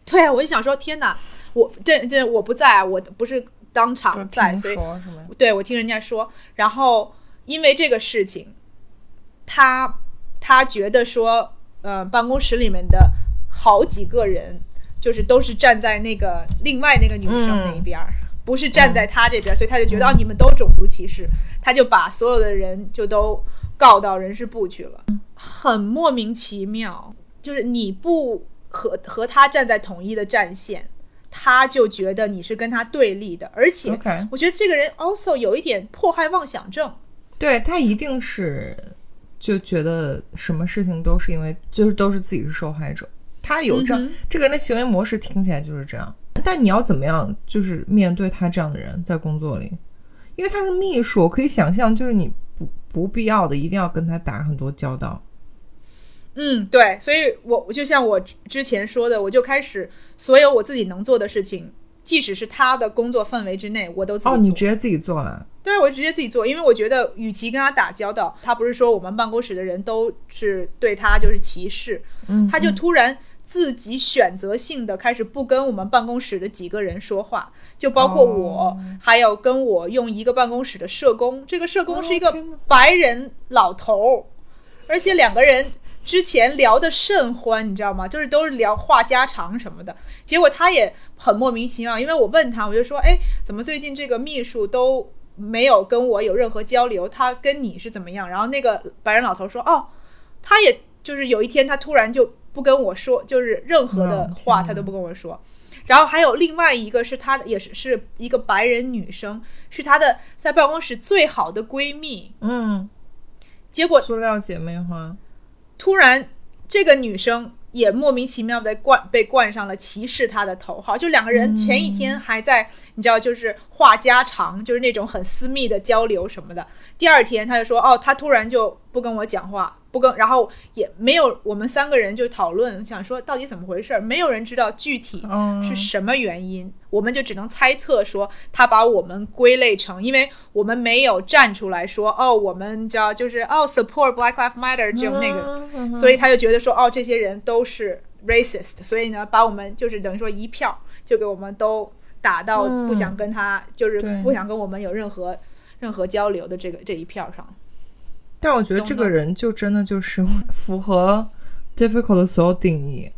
对啊，我就想说，天哪，我这这我不在，我不是当场在，听所以说是吗？对我听人家说，然后因为这个事情，他他觉得说，呃，办公室里面的好几个人，就是都是站在那个另外那个女生那一边儿。不是站在他这边儿，所以他就觉得、哦，你们都种族歧视，他就把所有的人就都告到人事部去了，很莫名其妙。就是你不和和他站在统一的战线，他就觉得你是跟他对立的，而且我觉得这个人 also 有一点迫害妄想症。对他一定是就觉得什么事情都是因为就是都是自己是受害者，他有这样、嗯这个人的行为模式听起来就是这样。但你要怎么样就是面对他这样的人在工作里，因为他是秘书，我可以想象就是你不不必要的一定要跟他打很多交道。嗯，对，所以我就像我之前说的，我就开始所有我自己能做的事情，即使是他的工作范围之内，我都自己做。哦，你直接自己做了，对，我就直接自己做，因为我觉得，与其跟他打交道，他不是说我们办公室的人都是对他就是歧视，嗯，他就突然自己选择性的开始不跟我们办公室的几个人说话，就包括我，哦还有跟我用一个办公室的社工，这个社工是一个白人老头儿。而且两个人之前聊得甚欢，你知道吗？就是都是聊话家常什么的。结果他也很莫名其妙，因为我问他，我就说，哎，怎么最近这个秘书都没有跟我有任何交流？他跟你是怎么样？然后那个白人老头说，哦，他也就是有一天他突然就不跟我说，就是任何的话他都不跟我说。然后还有另外一个是她的，也是是一个白人女生，是她的在办公室最好的闺蜜。嗯，结果塑料姐妹花，突然这个女生也莫名其妙的冠被冠上了歧视她的头号，就两个人前一天还在、你知道就是话家常，就是那种很私密的交流什么的，第二天他就说哦，他突然就不跟我讲话，不跟，然后也没有我们三个人就讨论，想说到底怎么回事儿，没有人知道具体嗯。是什么原因，我们就只能猜测说他把我们归类成，因为我们没有站出来说哦，我们知道就是哦 support Black Lives Matter 这种那个，嗯所以他就觉得说哦，这些人都是 racist，所以呢，把我们就是等于说一票就给我们都打到嗯不想跟他，就是不想跟我们有任何任何交流的这个这一票上。但我觉得这个人就真的就是符合 difficult 的所有定义。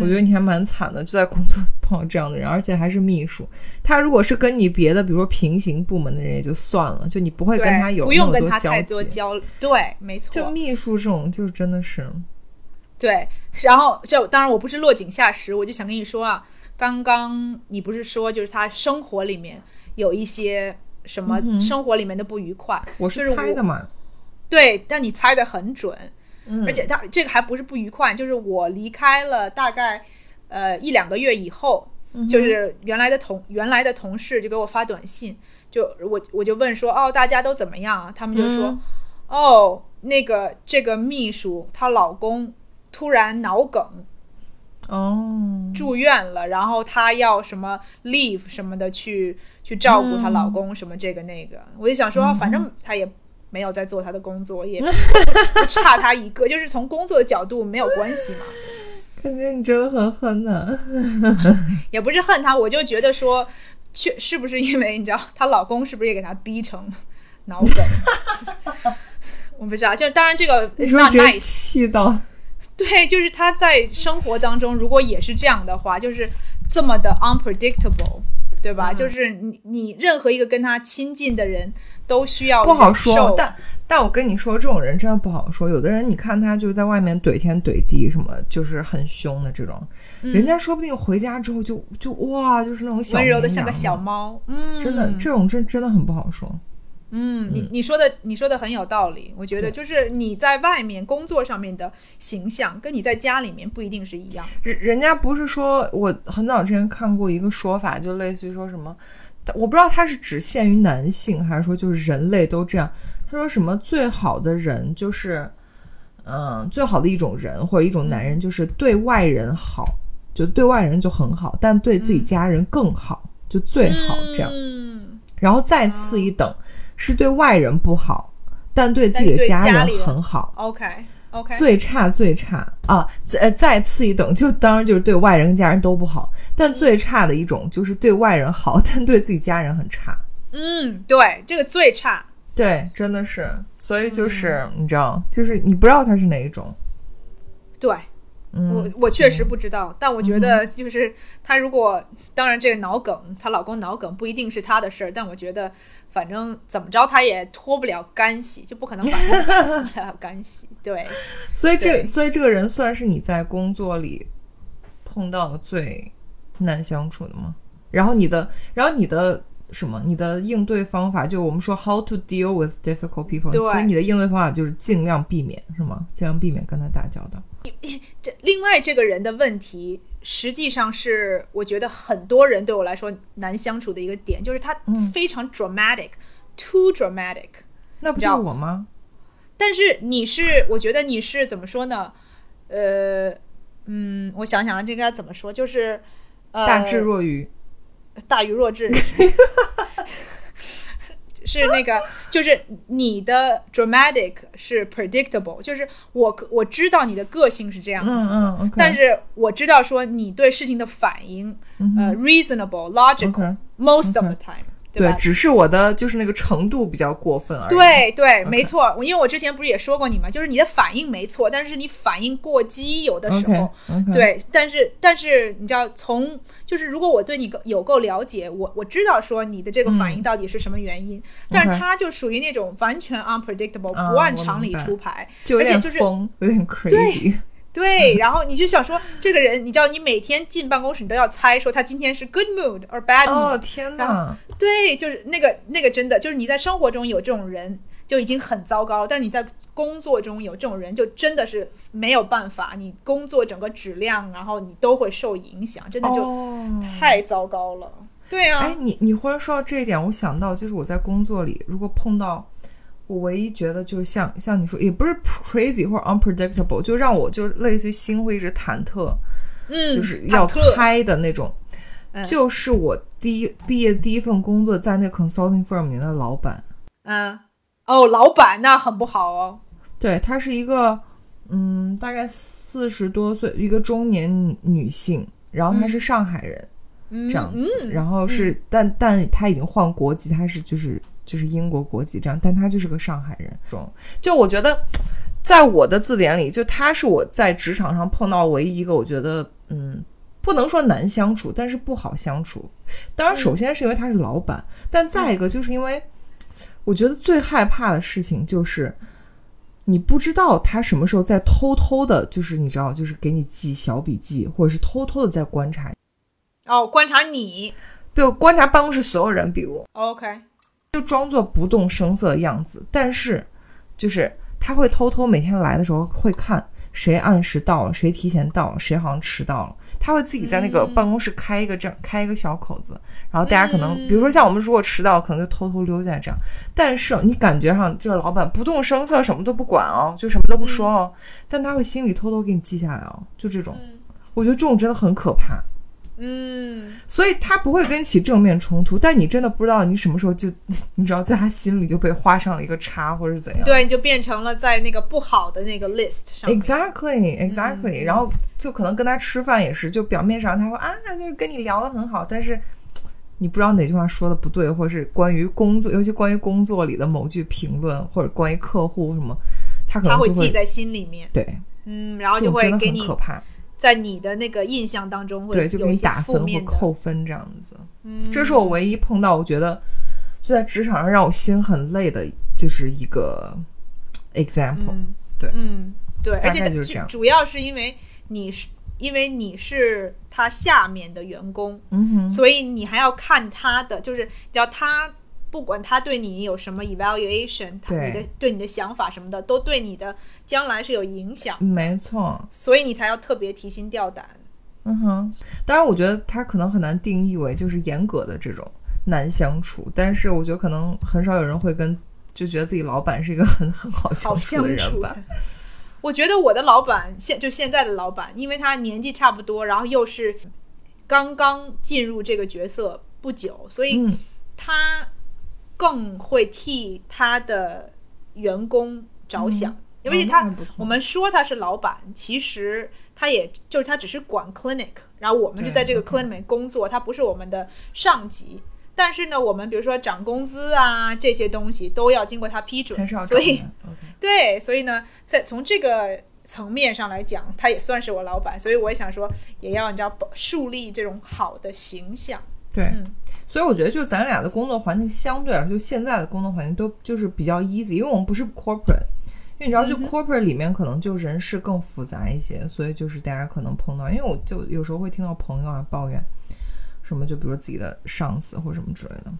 我觉得你还蛮惨的，就在工作碰到这样的人，而且还是秘书。他如果是跟你别的，比如说平行部门的人也就算了，就你不会跟他有不用跟他太多。交，对，没错。就秘书这种，就是真的是，对，然后就当然我不是落井下石，我就想跟你说啊，刚刚你不是说就是他生活里面有一些什么生活里面的不愉快，我是是猜的嘛。对，但你猜的很准，嗯而且他这个还不是不愉快，就是我离开了大概呃一两个月以后，嗯就是原来的同原来的同事就给我发短信，就我我就问说哦大家都怎么样啊？他们就说、嗯哦那个这个秘书她老公突然脑梗哦，住院了，然后她要什么 leave 什么的去去照顾她老公什么这个那个，我就想说、哦反正她也。没有在做她的工作，也不差她一个，就是从工作的角度没有关系嘛。感觉你真的很恨呢。也不是恨她，我就觉得说，确是不是因为你知道她老公是不是也给她逼成脑梗？我不知道，就当然这个你说 not nice，气到，对，就是他在生活当中如果也是这样的话，就是这么的 unpredictable，对吧？嗯就是你你任何一个跟他亲近的人都需要不好说。但但我跟你说，这种人真的不好说。有的人，你看他就是在外面怼天怼地，什么就是很凶的这种，人家说不定回家之后就就哇，就是那种小温柔的像个小猫，嗯，真的，这种真真的很不好说。嗯，你你说的你说的很有道理，我觉得就是你在外面工作上面的形象，跟你在家里面不一定是一样。人人家不是说，我很早之前看过一个说法，就类似于说什么，我不知道他是只限于男性，还是说就是人类都这样。他说什么最好的人就是，嗯，最好的一种人或者一种男人就是对外人好，就对外人就很好，但对自己家人更好，就最好这样。嗯，然后再次一等是对外人不好，但对自己的家人很好。OK OK，最差最差啊，再再次一等，就当然就是对外人跟家人都不好，但最差的一种就是对外人好，但对自己家人很差。嗯，对，这个最差。对，真的是，所以就是、你知道，就是你不知道他是哪一种。对，嗯我我确实不知道，但我觉得就是她如果，当然这个脑梗，她老公脑梗不一定是她的事儿，但我觉得反正怎么着她也脱不了干系，就不可能把人 脱不了干系。对，所以这所以这个人算是你在工作里碰到最难相处的吗？然后你的，然后你的什么？你的应对方法，就我们说 how to deal with difficult people，对所以你的应对方法就是尽量避免，是吗？尽量避免跟他打交道。这另外这个人的问题，实际上是我觉得很多人对我来说难相处的一个点，就是他非常 dramatic，too dramatic。那不就是我吗？但是你是，我觉得你是怎么说呢？呃，嗯，我想想啊，这该怎么说？就是呃，大智若愚。大愚若智，是那个，就是你的 dramatic 是 predictable，就是我我知道你的个性是这样子的，嗯嗯，OK。但是我知道说你对事情的反应，呃，reasonable、logical、OK most of the time，对，吧？只是我的就是那个程度比较过分而已。，对对，没错。我因为我之前不是也说过你嘛，就是你的反应没错，但是你反应过激，有的时候。对，但是但是你知道，从就是如果我对你够有够了解，我我知道说你的这个反应到底是什么原因，但是他就属于那种完全 unpredictable，、啊不按常理出牌，就有点而且就是疯，有点 crazy。对，然后你就想说这个人，你知道，你每天进办公室，你都要猜说他今天是 good mood or bad mood，、哦天哪！对，就是那个那个真的，就是你在生活中有这种人就已经很糟糕，但是你在工作中有这种人，就真的是没有办法，你工作整个质量，然后你都会受影响，真的就哦太糟糕了。对啊，哎，你你忽然说到这一点，我想到就是我在工作里，如果碰到我唯一觉得就是像像你说，也不是 crazy 或者 unpredictable，就让我就类似于心会一直忐忑，嗯，就是要猜的那种。嗯就是我第一毕业第一份工作在那 consulting firm 里的老板，嗯，哦，老板那很不好哦。对，她是一个嗯大概四十多岁一个中年女女性，然后她是上海人，嗯，这样子，嗯然后是、但但她已经换国籍，她是就是就是英国国籍这样，但他就是个上海人。中，就我觉得，在我的字典里，就他是我在职场上碰到唯一一个我觉得，嗯，不能说难相处，但是不好相处。当然，首先是因为他是老板，但再一个就是因为，我觉得最害怕的事情就是。你不知道他什么时候在偷偷的，就是你知道，就是给你记小笔记，或者是偷偷的在观察，哦，观察你对观察办公室所有人，比如，OK，就装作不动声色的样子，但是就是他会偷偷每天来的时候会看谁按时到了，谁提前到了，谁好像迟到了，他会自己在那个办公室开一个这样开一个小口子，然后大家可能比如说像我们如果迟到，可能就偷偷溜进来这样，但是你感觉上这个老板不动声色，什么都不管哦，就什么都不说哦，但他会心里偷偷给你记下来哦，就这种，我觉得这种真的很可怕。嗯，所以他不会跟你起正面冲突，但你真的不知道你什么时候就，你知道在他心里就被画上了一个叉，或者是怎样。对，你就变成了在那个不好的那个 list 上。，exactly exactly，、然后就可能跟他吃饭也是，就表面上他说啊，就是跟你聊的很好，但是你不知道哪句话说的不对，或者是关于工作，尤其关于工作里的某句评论，或者关于客户什么，他可他能就会记在心里面，对，嗯，然后就会给你很可怕，在你的那个印象当中会对，就给你打分或扣分这样子。嗯，这是我唯一碰到，我觉得就在职场上让我心很累的，就是一个 example。嗯，对嗯，对，而且就是这样主要是因为你是因为你是他下面的员工，嗯哼，所以你还要看他的，就是只要他不管他对你有什么 evaluation，他对你的对你的想法什么的，都对你的将来是有影响，没错，所以你才要特别提心吊胆。嗯哼。当然，我觉得他可能很难定义为就是严格的这种难相处，但是我觉得可能很少有人会跟就觉得自己老板是一个很很好好相处的人吧。我觉得我的老板现就现在的老板，因为他年纪差不多，然后又是刚刚进入这个角色不久，所以嗯，他更会替他的员工着想。因为哦他我们说他是老板，其实他也就是他只是管 clinic，然后我们是在这个 clinic 里面工作，他不是我们的上级。但是呢，我们比如说涨工资啊这些东西都要经过他批准所以 对，所以呢，在从这个层面上来讲，他也算是我老板，所以我也想说，也要你知道树立这种好的形象。对，嗯所以我觉得就咱俩的工作环境相对来说，就现在的工作环境都就是比较 easy，因为我们不是 corporate。因为你知道，就 corporate 里面可能就人事更复杂一些，所以就是大家可能碰到，因为我就有时候会听到朋友啊抱怨什么，就比如自己的上司或者什么之类的。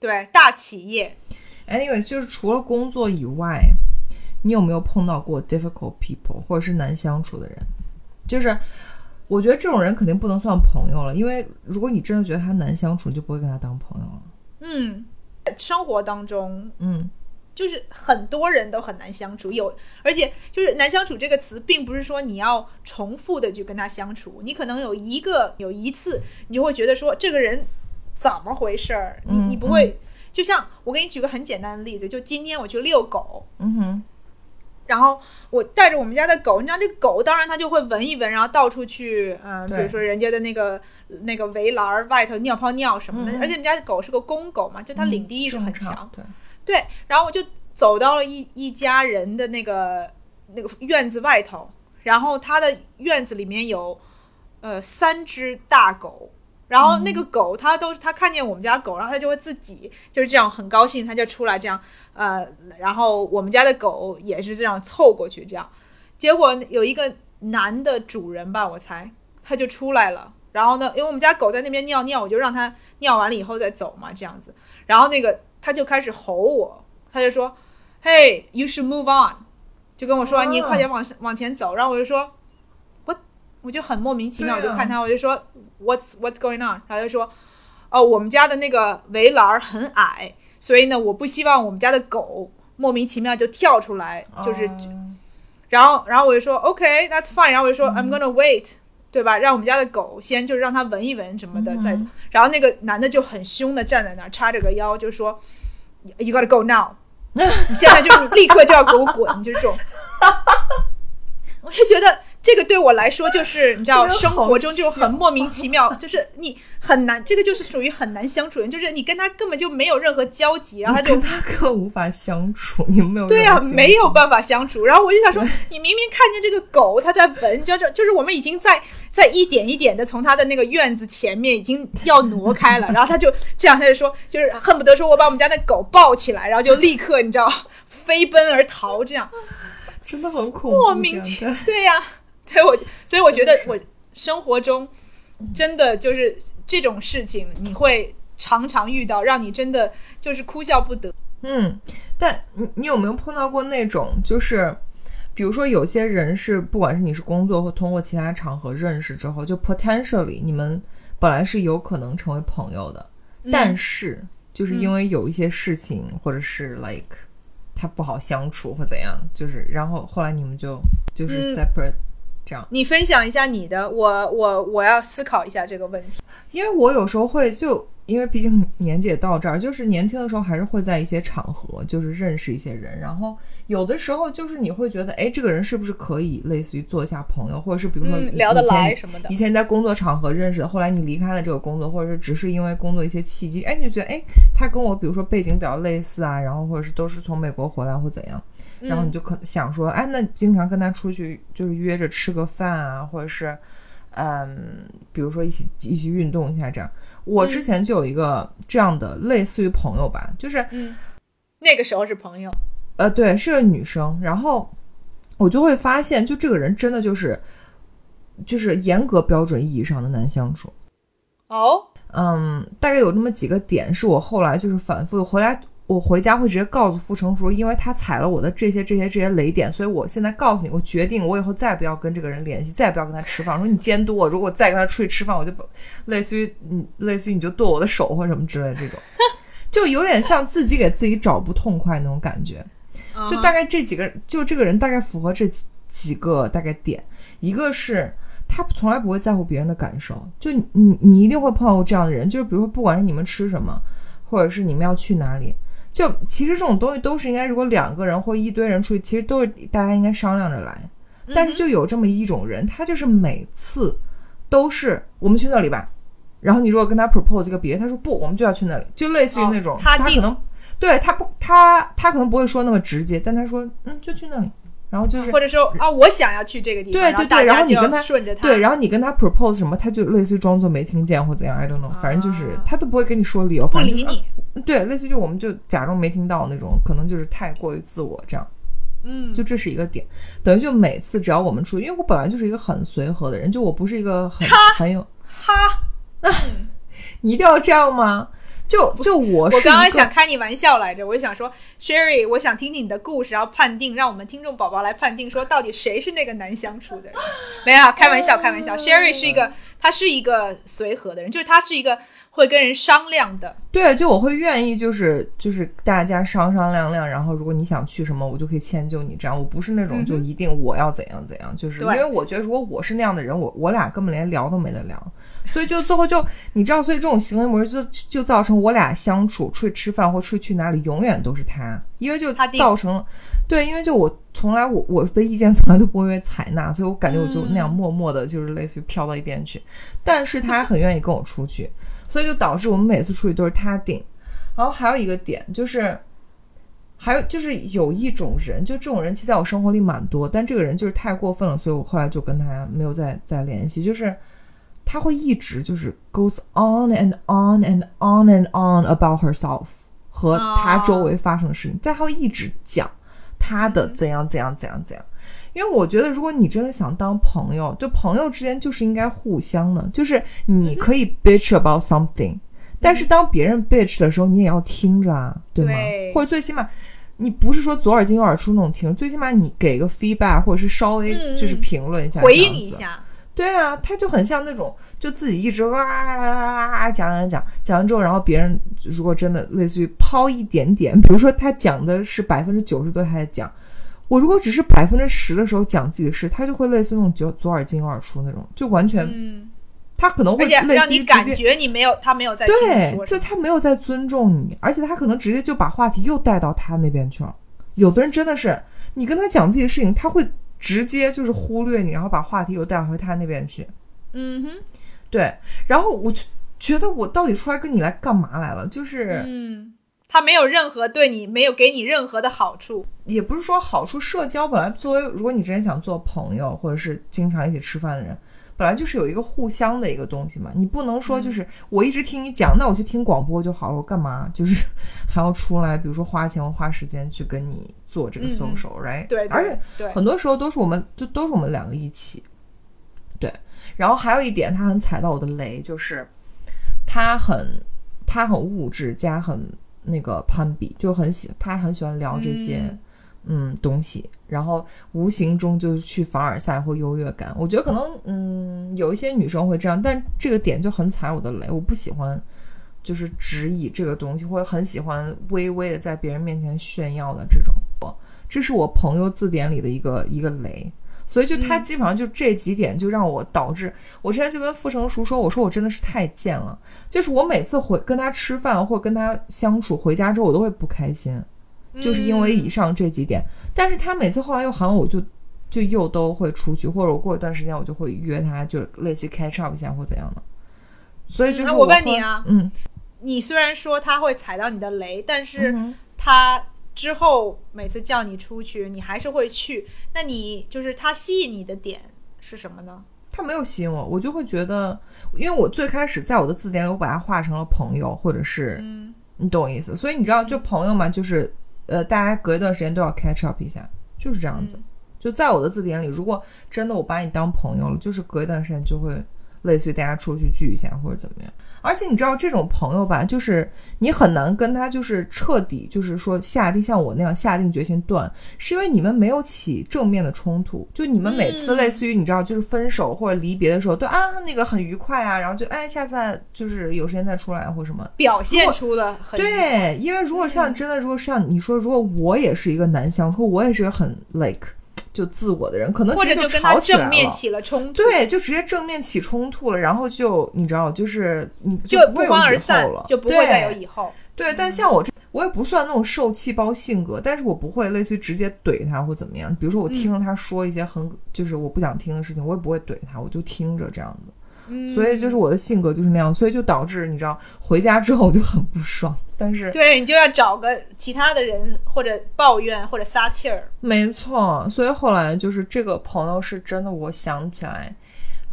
对，大企业，Anyway，就是除了工作以外，你有没有碰到过 difficult people 或者是难相处的人？就是我觉得这种人肯定不能算朋友了，因为如果你真的觉得他难相处，你就不会跟他当朋友了。嗯，生活当中嗯，就是很多人都很难相处，有而且就是难相处这个词，并不是说你要重复的去跟他相处，你可能有一个有一次，你就会觉得说这个人怎么回事儿，你嗯你不会，就像我给你举个很简单的例子，就今天我去遛狗，嗯哼，然后我带着我们家的狗，你知道这狗当然它就会闻一闻，然后到处去，嗯、比如说人家的那个那个围栏儿外头尿泡尿什么的，而且我们家的狗是个公狗嘛，就它领地意识很强，对，对，然后我就走到了一一家人的那个那个院子外头，然后他的院子里面有呃三只大狗，然后那个狗它都是它看见我们家狗，然后它就会自己就是这样很高兴，它就出来这样呃，然后我们家的狗也是这样凑过去这样，结果有一个男的主人吧，我猜他就出来了。然后呢，因为我们家狗在那边尿尿，我就让它尿完了以后再走嘛，这样子。然后那个他就开始吼我，他就说：“Hey, you should move on。”就跟我说：“啊你快点往往前走。”然后我就说：“我我就很莫名其妙，我就看他，我就说：“What's What's going on？” 他就说：“哦，我们家的那个围栏儿很矮，所以呢，我不希望我们家的狗莫名其妙就跳出来，就是。嗯然后，然后我就说 OK，that's、fine。然后我就说、I'm gonna wait，对吧？让我们家的狗先就是让它闻一闻什么的，再走。然后那个男的就很凶的站在那儿，叉着个腰，就说 You gotta go now，你现在就是立刻就要给我滚，就是这种。我就觉得这个对我来说就是 你知道，生活中就很莫名其妙，就是你很难，这个就是属于很难相处就是你跟他根本就没有任何交集，然后他就跟他根本无法相处，你没有对啊，没有办法相处。然后我就想说，你明明看见这个狗它在闻，你知道这就是我们已经在在一点一点的从它的那个院子前面已经要挪开了，然后他就这样，他就说，就是恨不得说我把我们家那狗抱起来，然后就立刻你知道飞奔而逃，这样。真的很恐怖，莫名其这样对 呀、对我，所以我觉得我生活中真的就是这种事情，你会常常遇到，让你真的就是哭笑不得。嗯，但你你有没有碰到过那种，就是比如说有些人是，不管是你是工作或通过其他场合认识之后，就 potentially 你们本来是有可能成为朋友的，但是就是因为有一些事情，或者是 like 他不好相处或怎样，就是然后后来你们就就是嗯 separate、这样。你分享一下你的，我我我要思考一下这个问题。因为我有时候会就，因为毕竟年纪也到这儿，就是年轻的时候还是会在一些场合，就是认识一些人，然后有的时候就是你会觉得，哎，这个人是不是可以类似于做一下朋友，或者是比如说、嗯，聊得来什么的以。前在工作场合认识的，后来你离开了这个工作，或者是只是因为工作一些契机，哎，你就觉得，哎，他跟我比如说背景比较类似啊，然后或者是都是从美国回来或怎样，然后你就可想说，哎，那经常跟他出去就是约着吃个饭啊，或者是，嗯，比如说一起一起运动一下这样。我之前就有一个这样的类似于朋友吧，就是嗯，那个时候是朋友。呃，对，是个女生，然后我就会发现，就这个人真的就是就是严格标准意义上的难相处。哦，嗯，大概有这么几个点，是我后来就是反复回来，我回家会直接告诉傅成说，因为他踩了我的这些这些这些雷点，所以我现在告诉你，我决定我以后再也不要跟这个人联系，再也不要跟他吃饭。我说你监督我，如果再跟他出去吃饭，我就类似于你，类似于你就剁我的手或什么之类的这种，就有点像自己给自己找不痛快那种感觉。就大概这几个，就这个人大概符合这几几个大概点，一个是。他从来不会在乎别人的感受，就你你你一定会碰到过这样的人，就是比如说不管是你们吃什么，或者是你们要去哪里，就其实这种东西都是应该，如果两个人或一堆人出去，其实都是大家应该商量着来。但是就有这么一种人，他就是每次都是我们去那里吧，然后你如果跟他 propose 一个别，他说不，我们就要去那里，就类似于那种、哦他定可能对他不他他可能不会说那么直接，但他说嗯就去那里，然后就是或者说啊，我想要去这个地方，对对对然然后你跟他顺着他，对，然后你跟他 propose 什么，他就类似于装作没听见或怎样，I don't know，反正就是他都不会跟你说理由，不反正就是理你，对，类似于就我们就假装没听到那种，可能就是太过于自我这样。嗯，就这是一个点，等于就每次只要我们出去，因为我本来就是一个很随和的人，就我不是一个很很有哈，你一定要这样吗？就就我是我刚刚想开你玩笑来着，我就想说，Sherry，我想听听你的故事，然后判定，让我们听众宝宝来判定，说到底谁是那个难相处的人。没有，开玩笑，开玩笑。Sherry 是一个，他是一个随和的人，就是他是一个会跟人商量的。对，就我会愿意就是就是大家商商量量，然后如果你想去什么，我就可以迁就你这样。我不是那种就一定我要怎样怎样，就是因为我觉得如果我是那样的人，我我俩根本连聊都没得聊，所以就最后就你知道，所以这种行为模式就就造成我俩相处出去吃饭或出去去哪里，永远都是他，因为就他造成了对，因为就我从来我我的意见从来都不会被采纳，所以我感觉我就那样默默的，就是类似于飘到一边去。但是他很愿意跟我出去，所以就导致我们每次出去都是他定。然后还有一个点就是，还有就是有一种人，就这种人其实在我生活里蛮多，但这个人就是太过分了，所以我后来就跟他没有再再联系。就是他会一直就是 goes on and on and on and on about herself 和他周围发生的事情，但他会一直讲他的怎样怎样怎样怎样。因为我觉得，如果你真的想当朋友，就朋友之间就是应该互相的，就是你可以 bitch about something，、但是当别人 bitch 的时候，你也要听着啊，对吗？对或者最起码，你不是说左耳进右耳出那种听，最起码你给个 feedback，或者是稍微嗯就是评论一下，回应一。下，对啊，他就很像那种就自己一直哇啦啦啦啦讲讲讲讲完之后，然后别人如果真的类似于抛一点点，比如说他讲的是百分之九十都他在讲，我如果只是百分之十的时候讲自己的事，他就会类似于那种左左耳进右耳出那种，就完全、嗯，他可能会让你感。觉你没有，他没有在对。就他没有在尊重你，而且他可能直接就把话题又带到他那边去了。有的人真的是，你跟他讲自己的事情，他会直接就是忽略你，然后把话题又带回他那边去。嗯哼，对，然后我就觉得我到底出来跟你来干嘛来了？就是嗯，他没有任何对你没有给你任何的好处。也不是说好处，社交本来作为如果你真想做朋友，或者是经常一起吃饭的人。本来就是有一个互相的一个东西嘛，你不能说就是我一直听你讲，那我去听广播就好了，我干嘛就是 还要出来，比如说花钱花时间去跟你做这个 social，right？对，而且很多时候都是我们就都是我们两个一起，对。然后还有一点，他很踩到我的雷，就是他很他很物质加很那个攀比，就很喜他很喜欢聊这些。嗯，东西，然后无形中就去凡尔赛或优越感。我觉得可能，嗯，有一些女生会这样，但这个点就很踩我的雷。我不喜欢，就是只以这个东西，或者很喜欢微微的在别人面前炫耀的这种。这是我朋友字典里的一个一个雷。所以就他基本上就这几点，就让我导致我之前就跟傅成熟说，我说我真的是太贱了。就是我每次回跟他吃饭或者跟他相处，回家之后我都会不开心。就是因为以上这几点，但是他每次后来又好像我就就又都会出去，或者我过一段时间我就会约他，就类似于 catch up 一下或怎样的。所以就是我问你啊，嗯，你虽然说他会踩到你的雷，但是他之后每次叫你出去，你还是会去。那你就是他吸引你的点是什么呢？他没有吸引我，我就会觉得，因为我最开始在我的字典里，我把它画成了朋友，或者是，嗯，你懂我意思。所以你知道，就朋友嘛，就是。呃，大家隔一段时间都要 catch up 一下，就是这样子。就在我的字典里，如果真的我把你当朋友了，就是隔一段时间就会类似于大家出去聚一下或者怎么样。而且你知道这种朋友吧，就是你很难跟他就是彻底就是说下定像我那样下定决心断，是因为你们没有起正面的冲突。就你们每次类似于你知道就是分手或者离别的时候，对啊那个很愉快啊，然后就哎下次就是有时间再出来或什么，表现出的很对。因为如果像真的如果像你说，如果我也是一个男相处，我也是个很 like。就自我的人，可能或者就跟他正面起了冲突，对，就直接正面起冲突了，然后就你知道，就是你就不欢而散了，就不会再有以后。对，但像我这，我也不算那种受气包性格，但是我不会类似于直接怼他或怎么样。比如说我听了他说一些很就是我不想听的事情，我也不会怼他，我就听着这样子。所以就是我的性格就是那样，所以就导致你知道回家之后我就很不爽。但是对你就要找个其他的人或者抱怨或者撒气儿。没错，所以后来就是这个朋友是真的，我想起来，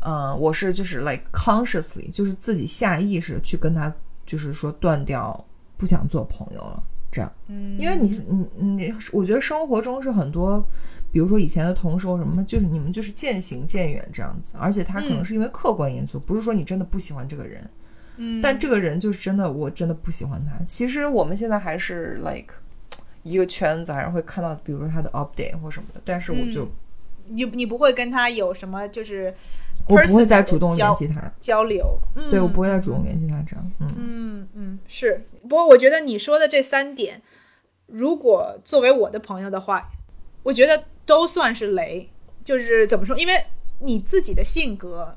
嗯，我是就是 like consciously 就是自己下意识去跟他就是说断掉，不想做朋友了。这样，嗯，因为你你你，我觉得生活中是很多。比如说以前的同事或什么，就是你们就是渐行渐远这样子，而且他可能是因为客观因素，不是说你真的不喜欢这个人，嗯，但这个人就是真的，我真的不喜欢他。其实我们现在还是 like 一个圈子，还是会看到，比如说他的 update 或什么的，但是我就你你不会跟他有什么就是我不会再主动联系他交流，对我不会再主动联系他这样，嗯嗯嗯是。不过我觉得你说的这三点，如果作为我的朋友的话，我觉得。都算是雷，就是怎么说？因为你自己的性格，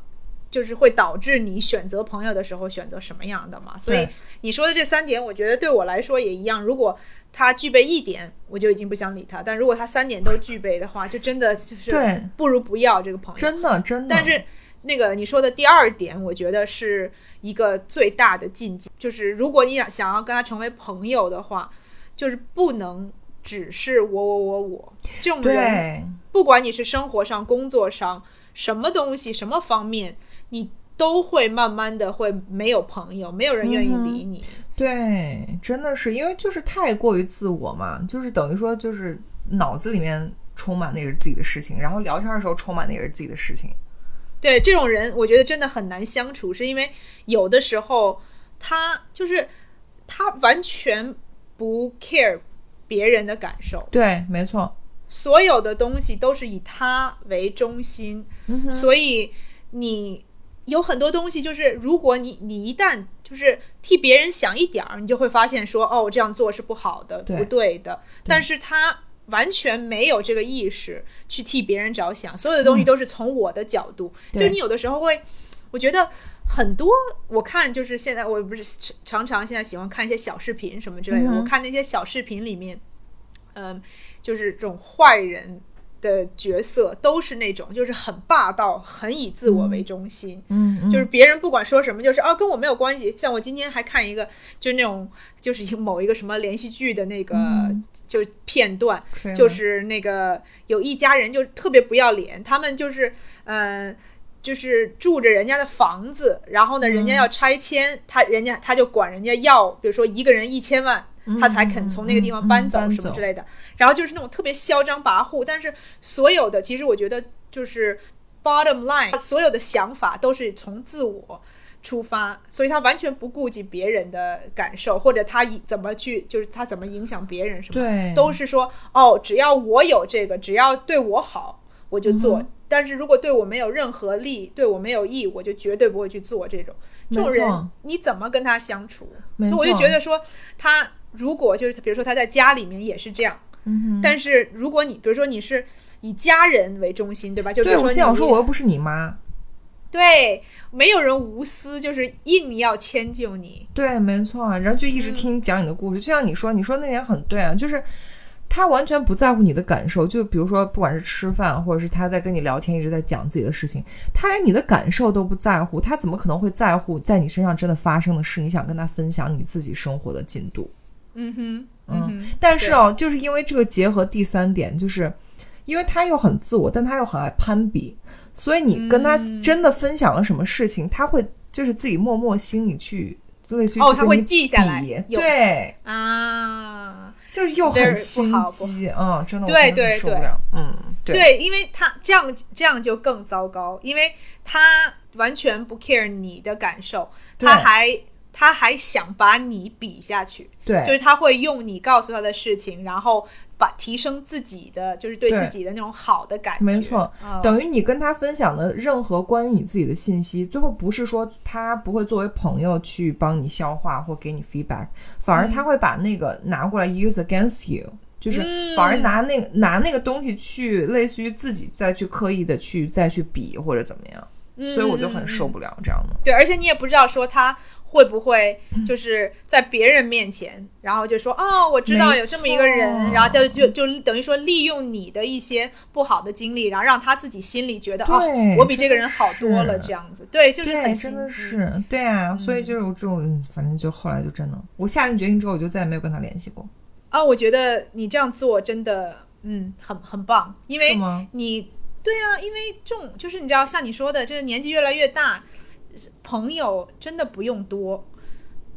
就是会导致你选择朋友的时候选择什么样的嘛。所以你说的这三点，我觉得对我来说也一样。如果他具备一点，我就已经不想理他；但如果他三点都具备的话，就真的就是不如不要这个朋友。真的，真的。但是那个你说的第二点，我觉得是一个最大的禁忌，就是如果你想想要跟他成为朋友的话，就是不能。只是我我我我这种人，不管你是生活上、工作上什么东西、什么方面，你都会慢慢的会没有朋友，没有人愿意理你。对，真的是因为就是太过于自我嘛，就是等于说就是脑子里面充满那是自己的事情，然后聊天的时候充满那是自己的事情。对，这种人我觉得真的很难相处，是因为有的时候他就是他完全不 care。别人的感受，对，没错，所有的东西都是以他为中心，所以你有很多东西，就是如果你你一旦就是替别人想一点儿，你就会发现说，哦，这样做是不好的，不对的。但是他完全没有这个意识去替别人着想，所有的东西都是从我的角度。就你有的时候会，我觉得。很多我看就是现在我不是常常现在喜欢看一些小视频什么之类的，我看那些小视频里面，嗯，就是这种坏人的角色都是那种就是很霸道、很以自我为中心，嗯嗯就是别人不管说什么，就是哦跟我没有关系。像我今天还看一个，就是那种就是某一个什么连续剧的那个、就片段，就是那个有一家人就特别不要脸，他们就是嗯、呃就是住着人家的房子，然后呢，人家要拆迁，他人家他就管人家要，比如说一个人一千万，他才肯从那个地方搬走什么之类的。然后就是那种特别嚣张跋扈，但是所有的其实我觉得就是 bottom line，所有的想法都是从自我。出发，所以他完全不顾及别人的感受，或者他以怎么去，就是他怎么影响别人什么，对都是说哦，只要我有这个，只要对我好，我就做。嗯但是如果对我没有任何利，对我没有益，我就绝对不会去做这种。这种人你怎么跟他相处？没所以我就觉得说，他如果就是比如说他在家里面也是这样，嗯但是如果你比如说你是以家人为中心，对吧？就比对如说你我心想说，我又不是你妈。对没有人无私，就是硬要迁就你。对，没错，然后就一直嗯听你讲你的故事，就像你说，你说那点很对啊，就是他完全不在乎你的感受，就比如说，不管是吃饭，或者是他在跟你聊天，一直在讲自己的事情，他连你的感受都不在乎，他怎么可能会在乎在你身上真的发生的事？你想跟他分享你自己生活的进度？嗯哼，嗯哼，但是哦，就是因为这个结合第三点，就是因为他又很自我，但他又很爱攀比，所以你跟他嗯真的分享了什么事情，他会就是自己默默心里去，类似于哦他会记下来对，啊，就是又很不心机，嗯，真的，我对对对。嗯，对，对，因为他这样这样就更糟糕，因为他完全不 care 你的感受，他还他还想把你比下去，对，就是他会用你告诉他的事情，然后把提升自己的，就是对对。自己的那种好的感觉。没错。嗯。等于你跟他分享的任何关于你自己的信息，最后不是说他不会作为朋友去帮你消化或给你 feedback，反而他会把那个拿过来 use against you，就是嗯。反而拿那个、拿那个东西去类似于自己再去刻意的去再去比或者怎么样，所以我就很受不了这样的。对，而且你也不知道说他会不会嗯就是在别人面前，然后就说哦，我知道有这么一个人，然后就就就等于说利用你的一些不好的经历，然后让他自己心里觉得哦，我比这个人好多了，这样子，对，就是，很真的。是对啊，所以就是有这种，嗯反正就后来就真的，我下定决心之后，我就再也没有跟他联系过，啊，我觉得你这样做真的，嗯，很很棒，因为？你对啊，因为这种就是你知道，像你说的，就是年纪越来越大，朋友真的不用多，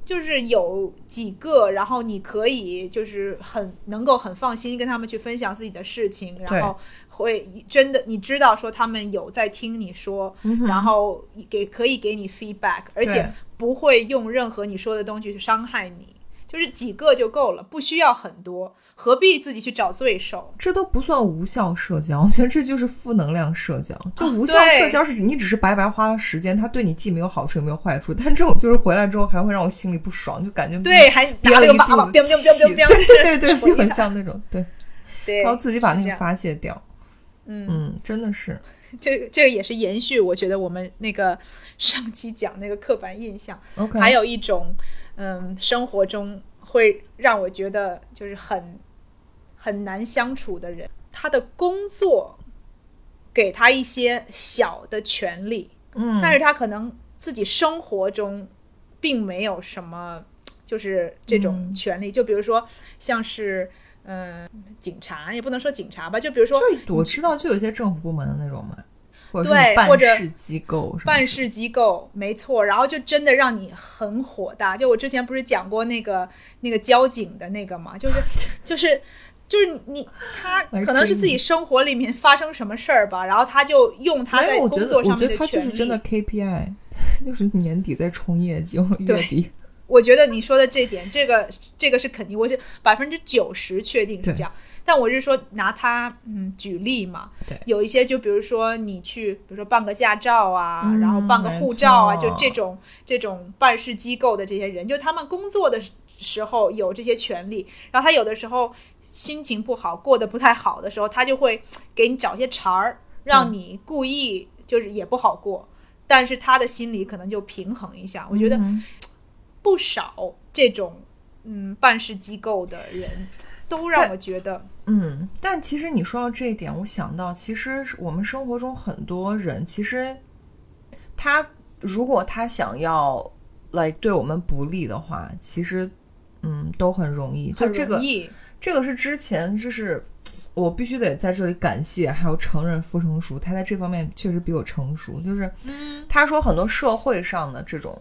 就是有几个，然后你可以就是很能够很放心跟他们去分享自己的事情，然后会真的你知道说他们有在听你说，然后给可以给你 feedback，而且不会用任何你说的东西去伤害你。就是几个就够了，不需要很多，何必自己去找罪受？这都不算无效社交，我觉得这就是负能量社交。就无效社交是你只是白白花了时间，它对你既没有好处也没有坏处，但这种就是回来之后还会让我心里不爽，就感觉对，还憋了一肚子彪彪彪彪彪，气对对对对，就很像那种对，对，然后自己把那个发泄掉。嗯，嗯，真的是，这个这个也是延续，我觉得我们那个上期讲那个刻板印象还有一种，嗯，生活中会让我觉得就是很很难相处的人，他的工作给他一些小的权利，嗯，但是他可能自己生活中并没有什么，就是这嗯种权利，就比如说像是。嗯，警察也不能说警察吧，就比如说就我知道，就有些政府部门的那种嘛，或者是对或者办事机构办事机构，没错，然后就真的让你很火大。就我之前不是讲过那个那个交警的那个嘛，就是就是就是你他可能是自己生活里面发生什么事儿吧，然后他就用他在工觉得我觉得他就作上面权利是真的。KPI，就是年底在冲业绩，月对底。我觉得你说的这点，这个这个是肯定，我是百分之九十确定是这样。但我是说拿他嗯举例嘛对，有一些就比如说你去，比如说办个驾照啊，嗯然后办个护照啊，就这种这种办事机构的这些人，就他们工作的时候有这些权利，然后他有的时候心情不好，过得不太好的时候，他就会给你找些茬儿，让你故意就是也不好过，但是他的心里可能就平衡一下。我觉得嗯不少这种嗯办事机构的人，都让我觉得，嗯，但其实你说到这一点，我想到，其实我们生活中很多人，其实他如果他想要来对我们不利的话，其实嗯都很容易。就很这个这个是之前就是我必须得在这里感谢还有承认傅成熟，他在这方面确实比我成熟。就是他说很多社会上的这种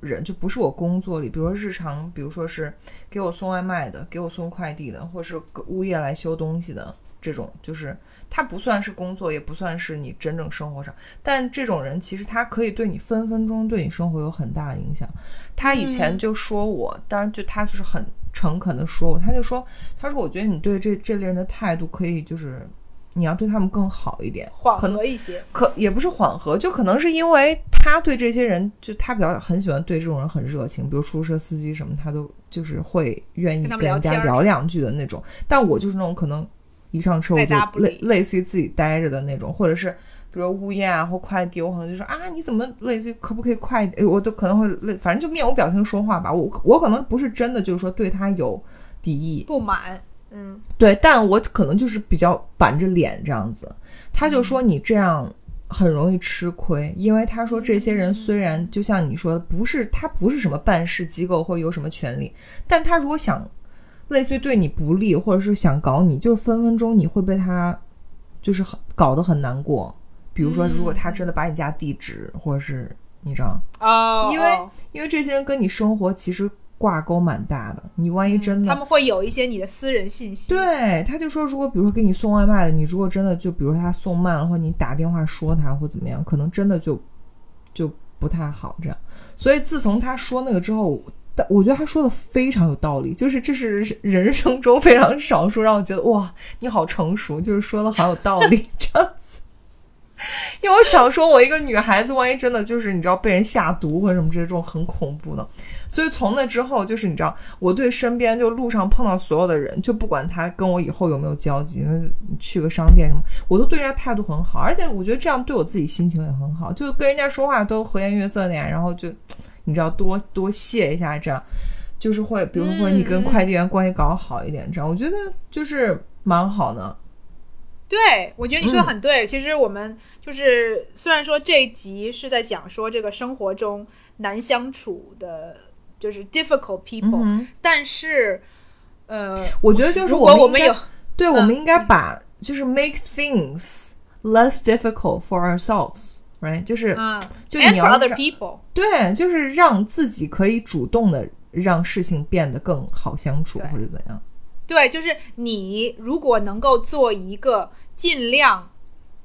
人，就不是我工作里，比如说日常，比如说是给我送外卖的，给我送快递的，或者是物业来修东西的这种，就是他不算是工作，也不算是你真正生活上，但这种人其实他可以对你分分钟对你生活有很大的影响。他以前就说我，当然就他就是很诚恳的说我，他就说，他说我觉得你对这这类人的态度可以就是你要对他们更好一点，缓和一些。可也不是缓和，就可能是因为他对这些人，就他比较很喜欢对这种人很热情，比如出租车司机什么，他都就是会愿意跟人家聊两句的那种。但我就是那种可能一上车我就类类似于自己待着的那种，或者是比如物业啊或快递，我可能就说啊你怎么类似于可不可以快一点，我都可能会类，反正就面无表情说话吧。我我可能不是真的就是说对他有敌意，不满，嗯，对，但我可能就是比较板着脸这样子。他就说你这样很容易吃亏，因为他说这些人虽然就像你说的，不是他不是什么办事机构或者有什么权利，但他如果想类似于对你不利，或者是想搞你，就是分分钟你会被他就是很搞得很难过。比如说，如果他真的把你家地址，或者是你知道，哦，因为哦因为这些人跟你生活其实挂钩蛮大的，你万一真的、他们会有一些你的私人信息，，对，他就说，如果比如说给你送外卖的，你如果真的就比如说他送慢了，或者你打电话说他或怎么样，可能真的就就不太好这样。所以自从他说那个之后，但我觉得他说的非常有道理，就是这是人生中非常少数让我觉得哇，你好成熟，就是说的好有道理这样子。因为我想说，我一个女孩子，万一真的就是你知道被人下毒或者什么这种很恐怖的，所以从那之后，就是你知道，我对身边就路上碰到所有的人，就不管他跟我以后有没有交集，去个商店什么，我都对人家态度很好，而且我觉得这样对我自己心情也很好，就跟人家说话都和颜悦色的呀，然后就你知道多多谢一下，这样就是会，比如说你跟快递员关系搞好一点，这样我觉得就是蛮好的。对，我觉得你说的嗯很对。其实我们就是虽然说这一集是在讲说这个生活中难相处的，就是 difficult people，、嗯，但是呃，我觉得就是如果我们有对，嗯我们应该把就是 make things less difficult for ourselves，right？就是、嗯就你要 other 让 people，对，就是让自己可以主动的让事情变得更好相处，或者怎样。对，就是你如果能够做一个尽量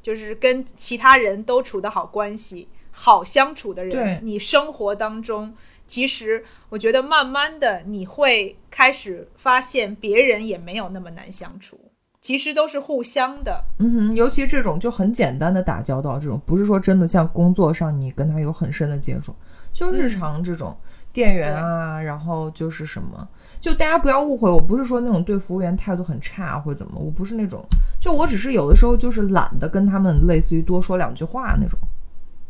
就是跟其他人都处得好关系、好相处的人，你生活当中其实我觉得慢慢的你会开始发现别人也没有那么难相处，其实都是互相的。嗯哼，尤其这种就很简单的打交道，这种不是说真的像工作上你跟他有很深的接触，就日常这种、店员啊，然后就是什么，就大家不要误会，我不是说那种对服务员态度很差或者怎么，我不是那种，就我只是有的时候就是懒得跟他们类似于多说两句话那种。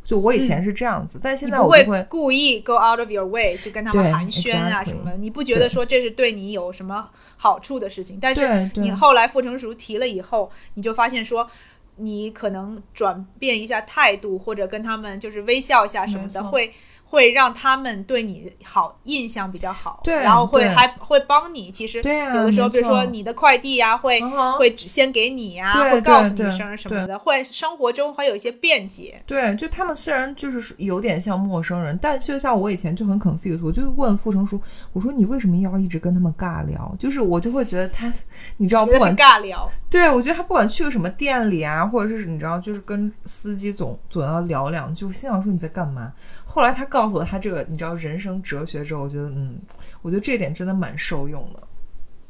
就我以前是这样子，但现在我会会故意 go out of your way 去跟他们寒暄啊什么的，你不觉得说这是对你有什么好处的事情？但是你后来傅成熟提了以后，你就发现说。你可能转变一下态度，或者跟他们就是微笑一下什么的，会会让他们对你好印象比较好，对然后会还会帮你。其实有的时候，比如说你的快递呀、会、会只先给你呀、对会告诉你一声什么的，会生活中会有一些便捷。对，就他们虽然就是有点像陌生人，但就像我以前就很 confused，我就问傅成书，我说你为什么要一直跟他们尬聊？就是我就会觉得他，你知道，不管尬聊，对我觉得他不管去个什么店里啊，或者是你知道，就是跟司机总总要聊两句，我心想说你在干嘛？后来他告诉我他这个你知道人生哲学之后，我觉得嗯，我觉得这点真的蛮受用的。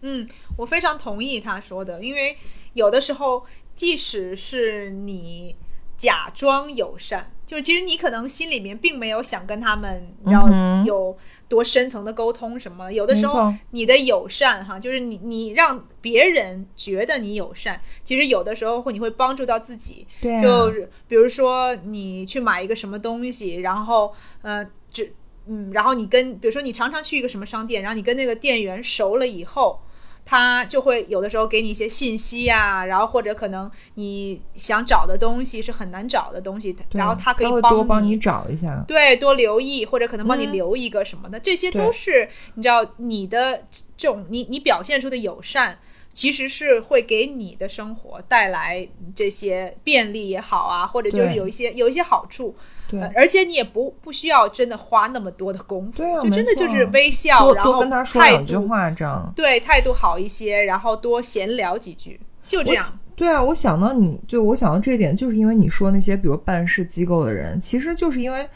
嗯，我非常同意他说的，因为有的时候，即使是你假装友善，就是其实你可能心里面并没有想跟他们，你知道有多深层的沟通什么的。有的时候，你的友善哈，就是你你让别人觉得你友善，其实有的时候会你会帮助到自己。对啊，就是比如说你去买一个什么东西，然后呃，就嗯，然后你跟比如说你常常去一个什么商店，然后你跟那个店员熟了以后，他就会有的时候给你一些信息呀、然后或者可能你想找的东西是很难找的东西，然后他可以会帮多帮你找一下。对，多留意，或者可能帮你嗯留一个什么的，这些都是你知道你的这种你你表现出的友善，其实是会给你的生活带来这些便利也好啊，或者就是有一些有一些好处，对呃而且你也不不需要真的花那么多的功夫，对啊就真的就是微笑，然后多跟他说态两句话，这样。对态度好一些，然后多闲聊几句，就这样。对啊，我想到你就我想到这一点，就是因为你说那些比如办事机构的人，其实就是因为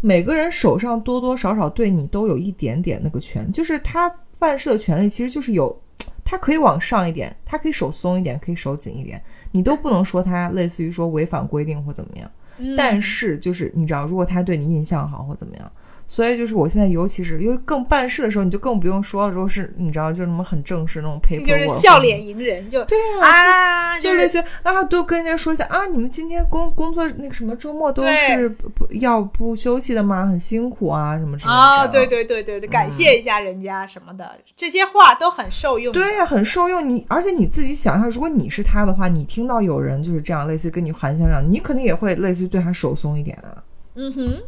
每个人手上多多少少对你都有一点点那个权，就是他办事的权利其实就是有，他可以往上一点，他可以手松一点，可以手紧一点，你都不能说他类似于说违反规定或怎么样。嗯但是就是你知道，如果他对你印象好或怎么样，所以就是我现在尤其是因为更办事的时候，你就更不用说了。如果是你知道，就那么很正式那种 paper，就是笑脸迎人，就对啊，就是类似于啊，都跟人家说一下啊，你们今天工工作那个什么周末都是不不要不休息的吗？很辛苦啊，什么之类的。啊，对对对对对，感谢一下人家什么的，这些话都很受用。对呀、很受用。你而且你自己想一下，如果你是他的话，你听到有人就是这样，类似于跟你寒暄两句，你肯定也会类似于对他手松一点啊，嗯哼，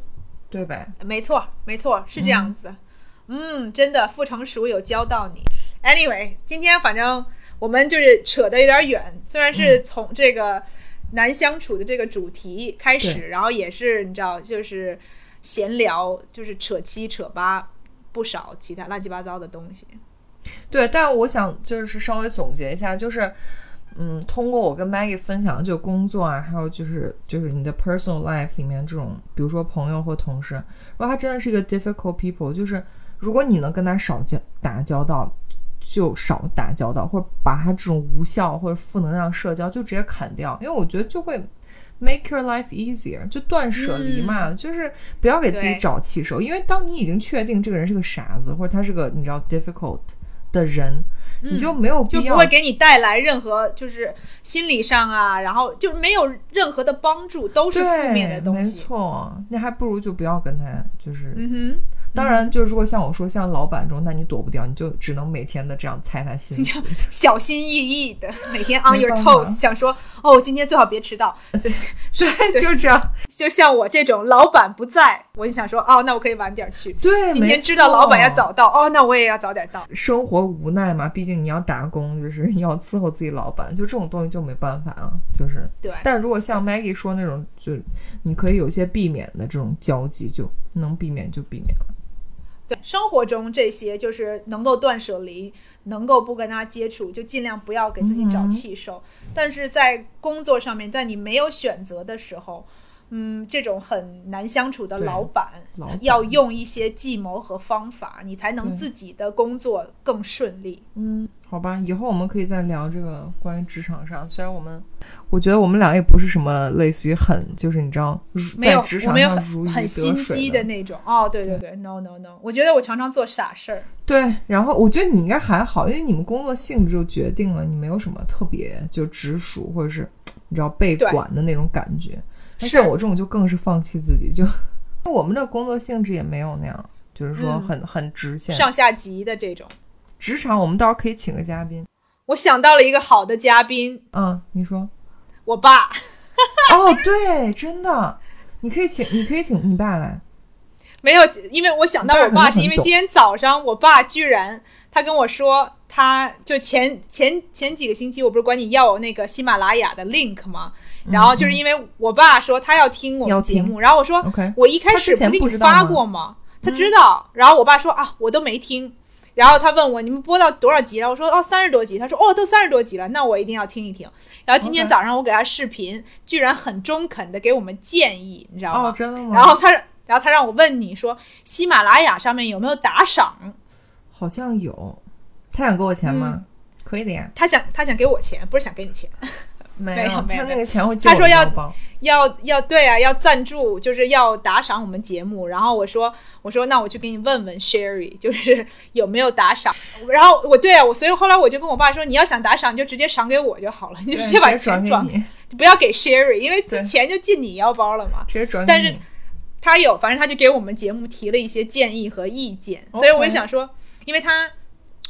对呗？没错没错，是这样子。嗯真的，傅成熟有教到你。Anyway，今天反正我们就是扯得有点远，虽然是从这个难相处的这个主题开始，对然后也是你知道，就是闲聊，就是扯七扯八不少其他乱七八糟的东西。对，但我想就是稍微总结一下，就是。嗯，通过我跟 Maggie 分享的就工作啊，还有就是就是你的 personal life 里面这种，比如说朋友或同事，如果他真的是一个 difficult people，就是如果你能跟他少交打交道，就少打交道，或者把他这种无效或者负能量社交就直接砍掉，因为我觉得就会 make your life easier，就断舍离嘛，就是不要给自己找气受，因为当你已经确定这个人是个傻子，或者他是个你知道 difficult 的人，你就没有必要就不会给你带来任何就是心理上啊，然后就没有任何的帮助，都是，负面的东西没。错，那还不如就不要跟他就是。嗯当然，就如果像我说，像老板这种，那你躲不掉，你就只能每天的这样猜他心思。哼，小心翼翼的，每天 on your toes，想说哦，今天最好别迟到。对，就这样。就像我这种老板不在，我就想说哦，那我可以晚点去。对，今天知道老板要早到，哦，那我也要早点到。生活无奈嘛，毕竟你要打工，就是要伺候自己老板，就这种东西就没办法啊，就是。对，但如果像 Maggie 说那种，就你可以有些避免的这种交际，就能避免就避免了。对，生活中这些就是能够断舍离，能够不跟他接触，就尽量不要给自己找气受。但是在工作上面，在你没有选择的时候，嗯，这种很难相处的老板，老板要用一些计谋和方法，你才能自己的工作更顺利。嗯，好吧，以后我们可以再聊这个关于职场上。虽然我们，我觉得我们俩也不是什么类似于很，就是你知道，没有在职，场上如鱼得很很心水机的那种。哦，对对对，no no no，我觉得我常常做傻事儿。对，然后我觉得你应该还好，因为你们工作性质就决定了你没有什么特别就直属或者是你知道被管的那种感觉。像我这种就更是放弃自己，就我们的工作性质也没有那样，就是说嗯很、很直线。上下级的这种。职场我们到时候可以请个嘉宾。我想到了一个好的嘉宾，嗯，你说。我爸。哦，对，真的，你可以请，你可以请你爸来。没有，因为我想到我爸，是因为今天早上我爸居然他跟我说，他就前前前几个星期，我不是管你要那个喜马拉雅的 link 吗？然后就是因为我爸说他要听我们节目，然后我说我一开始给你发过吗？他知道，然后我爸说啊，我都没听。然后他问我你们播到多少集了？我说哦三十多集。他说哦都三十多集了，那我一定要听一听。然后今天早上我给他视频，居然很中肯的给我们建议，你知道吗？哦，真的吗？然后他，然后他让我问你说，喜马拉雅上面有没有打赏？好像有，他想给我钱吗？嗯可以的呀，他想他想给我钱，不是想给你钱，没没有没有他那个钱他说要要要对啊，要赞助，就是要打赏我们节目。然后我说我说那我去给你问问 Sherry，就是有没有打赏。然后我对啊，我所以后来我就跟我爸说，你要想打赏，你就直接赏给我就好了，你就直接把钱转，给你，不要给 Sherry，因为钱就进你腰包了嘛。直接转但是。他有，反正他就给我们节目提了一些建议和意见，所以我就想说，因为他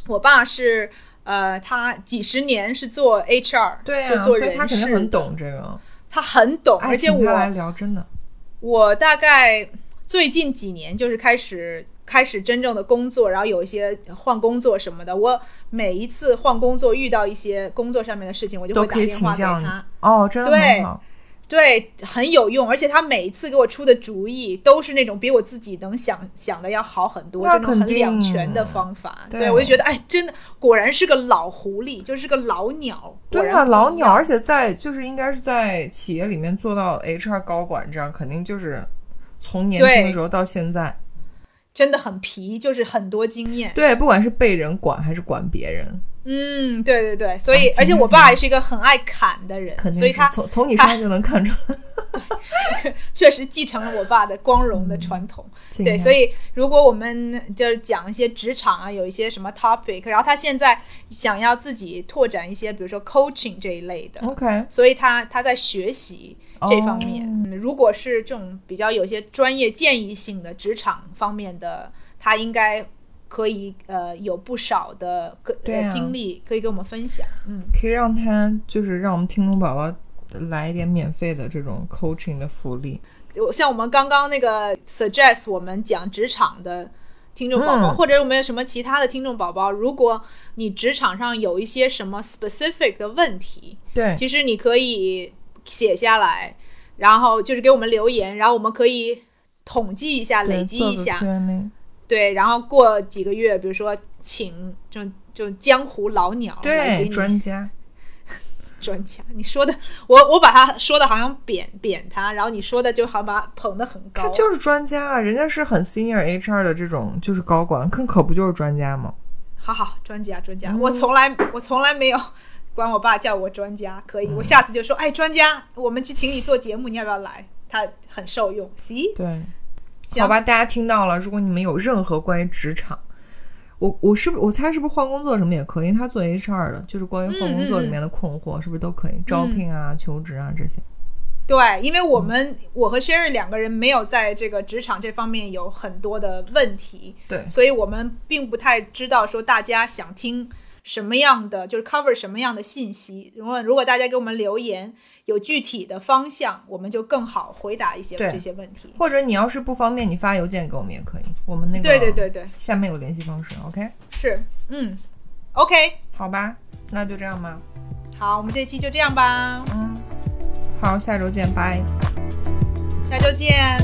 我爸是呃，他几十年是做 HR，对呀、就做所以他肯定很懂这个。他很懂，哎，而且我来我聊，真的，我大概最近几年就是开始开始真正的工作，然后有一些换工作什么的。我每一次换工作遇到一些工作上面的事情，我就可以会打电话给他。哦，真的对很好。对，很有用，而且他每一次给我出的主意都是那种比我自己能想想的要好很多，那这种很两全的方法。对我就觉得，哎，真的果然是个老狐狸，就是个老鸟。对啊，老鸟，而且在就是应该是在企业里面做到 HR 高管，这样肯定就是从年轻的时候到现在，真的很皮，就是很多经验。对，不管是被人管还是管别人，嗯，对对对，所以、啊而且我爸也是一个很爱砍的人，所以他从从你身上就能看出来。确实继承了我爸的光荣的传统。对，所以如果我们就是讲一些职场啊，有一些什么 topic，然后他现在想要自己拓展一些，比如说 coaching 这一类的，OK 所以他他在学习这方面。如果是这种比较有些专业建议性的职场方面的，他应该可以呃有不少的个、对啊。呃经历可以跟我们分享。嗯，可以让他就是让我们听众宝宝来一点免费的这种 coaching 的福利。我像我们刚刚那个 suggest 我们讲职场的听众宝宝，嗯。或者我们有什么其他的听众宝宝，如果你职场上有一些什么 specific 的问题，对，其实你可以写下来，然后就是给我们留言，然后我们可以统计一下，累积一下对，然后过几个月，比如说请这种这种江湖老鸟对专家，专家，你说的我我把他说的好像贬贬他，然后你说的就好像把捧得很高，他就是专家啊，人家是很 senior HR 的这种就是高管，可可不就是专家吗？好好，专家专家，嗯我从来我从来没有 管我爸叫我专家，可以，嗯我下次就说，哎，专家，我们去请你做节目，你要不要来？他很受用，see，对，行好吧，大家听到了。如果你们有任何关于职场，我我是不是我猜是不是换工作什么也可以？因为他做 HR 的，就是关于换工作里面的困惑，是不是都可以？招聘啊、求职啊这些。对，因为我嗯们、我和 Sherry 两个人没有在这个职场这方面有很多的问题，对所以我们并不太知道说大家想听什么样的，就是 cover 什么样的信息。如果如果大家给我们留言有具体的方向，我们就更好回答一些这些问题。或者你要是不方便，你发邮件给我们也可以。我们那个对对对对，下面有联系方式。OK，是，嗯，OK，好吧，那就这样吧。好，我们这期就这样吧，嗯，好，下周见，拜。下周见。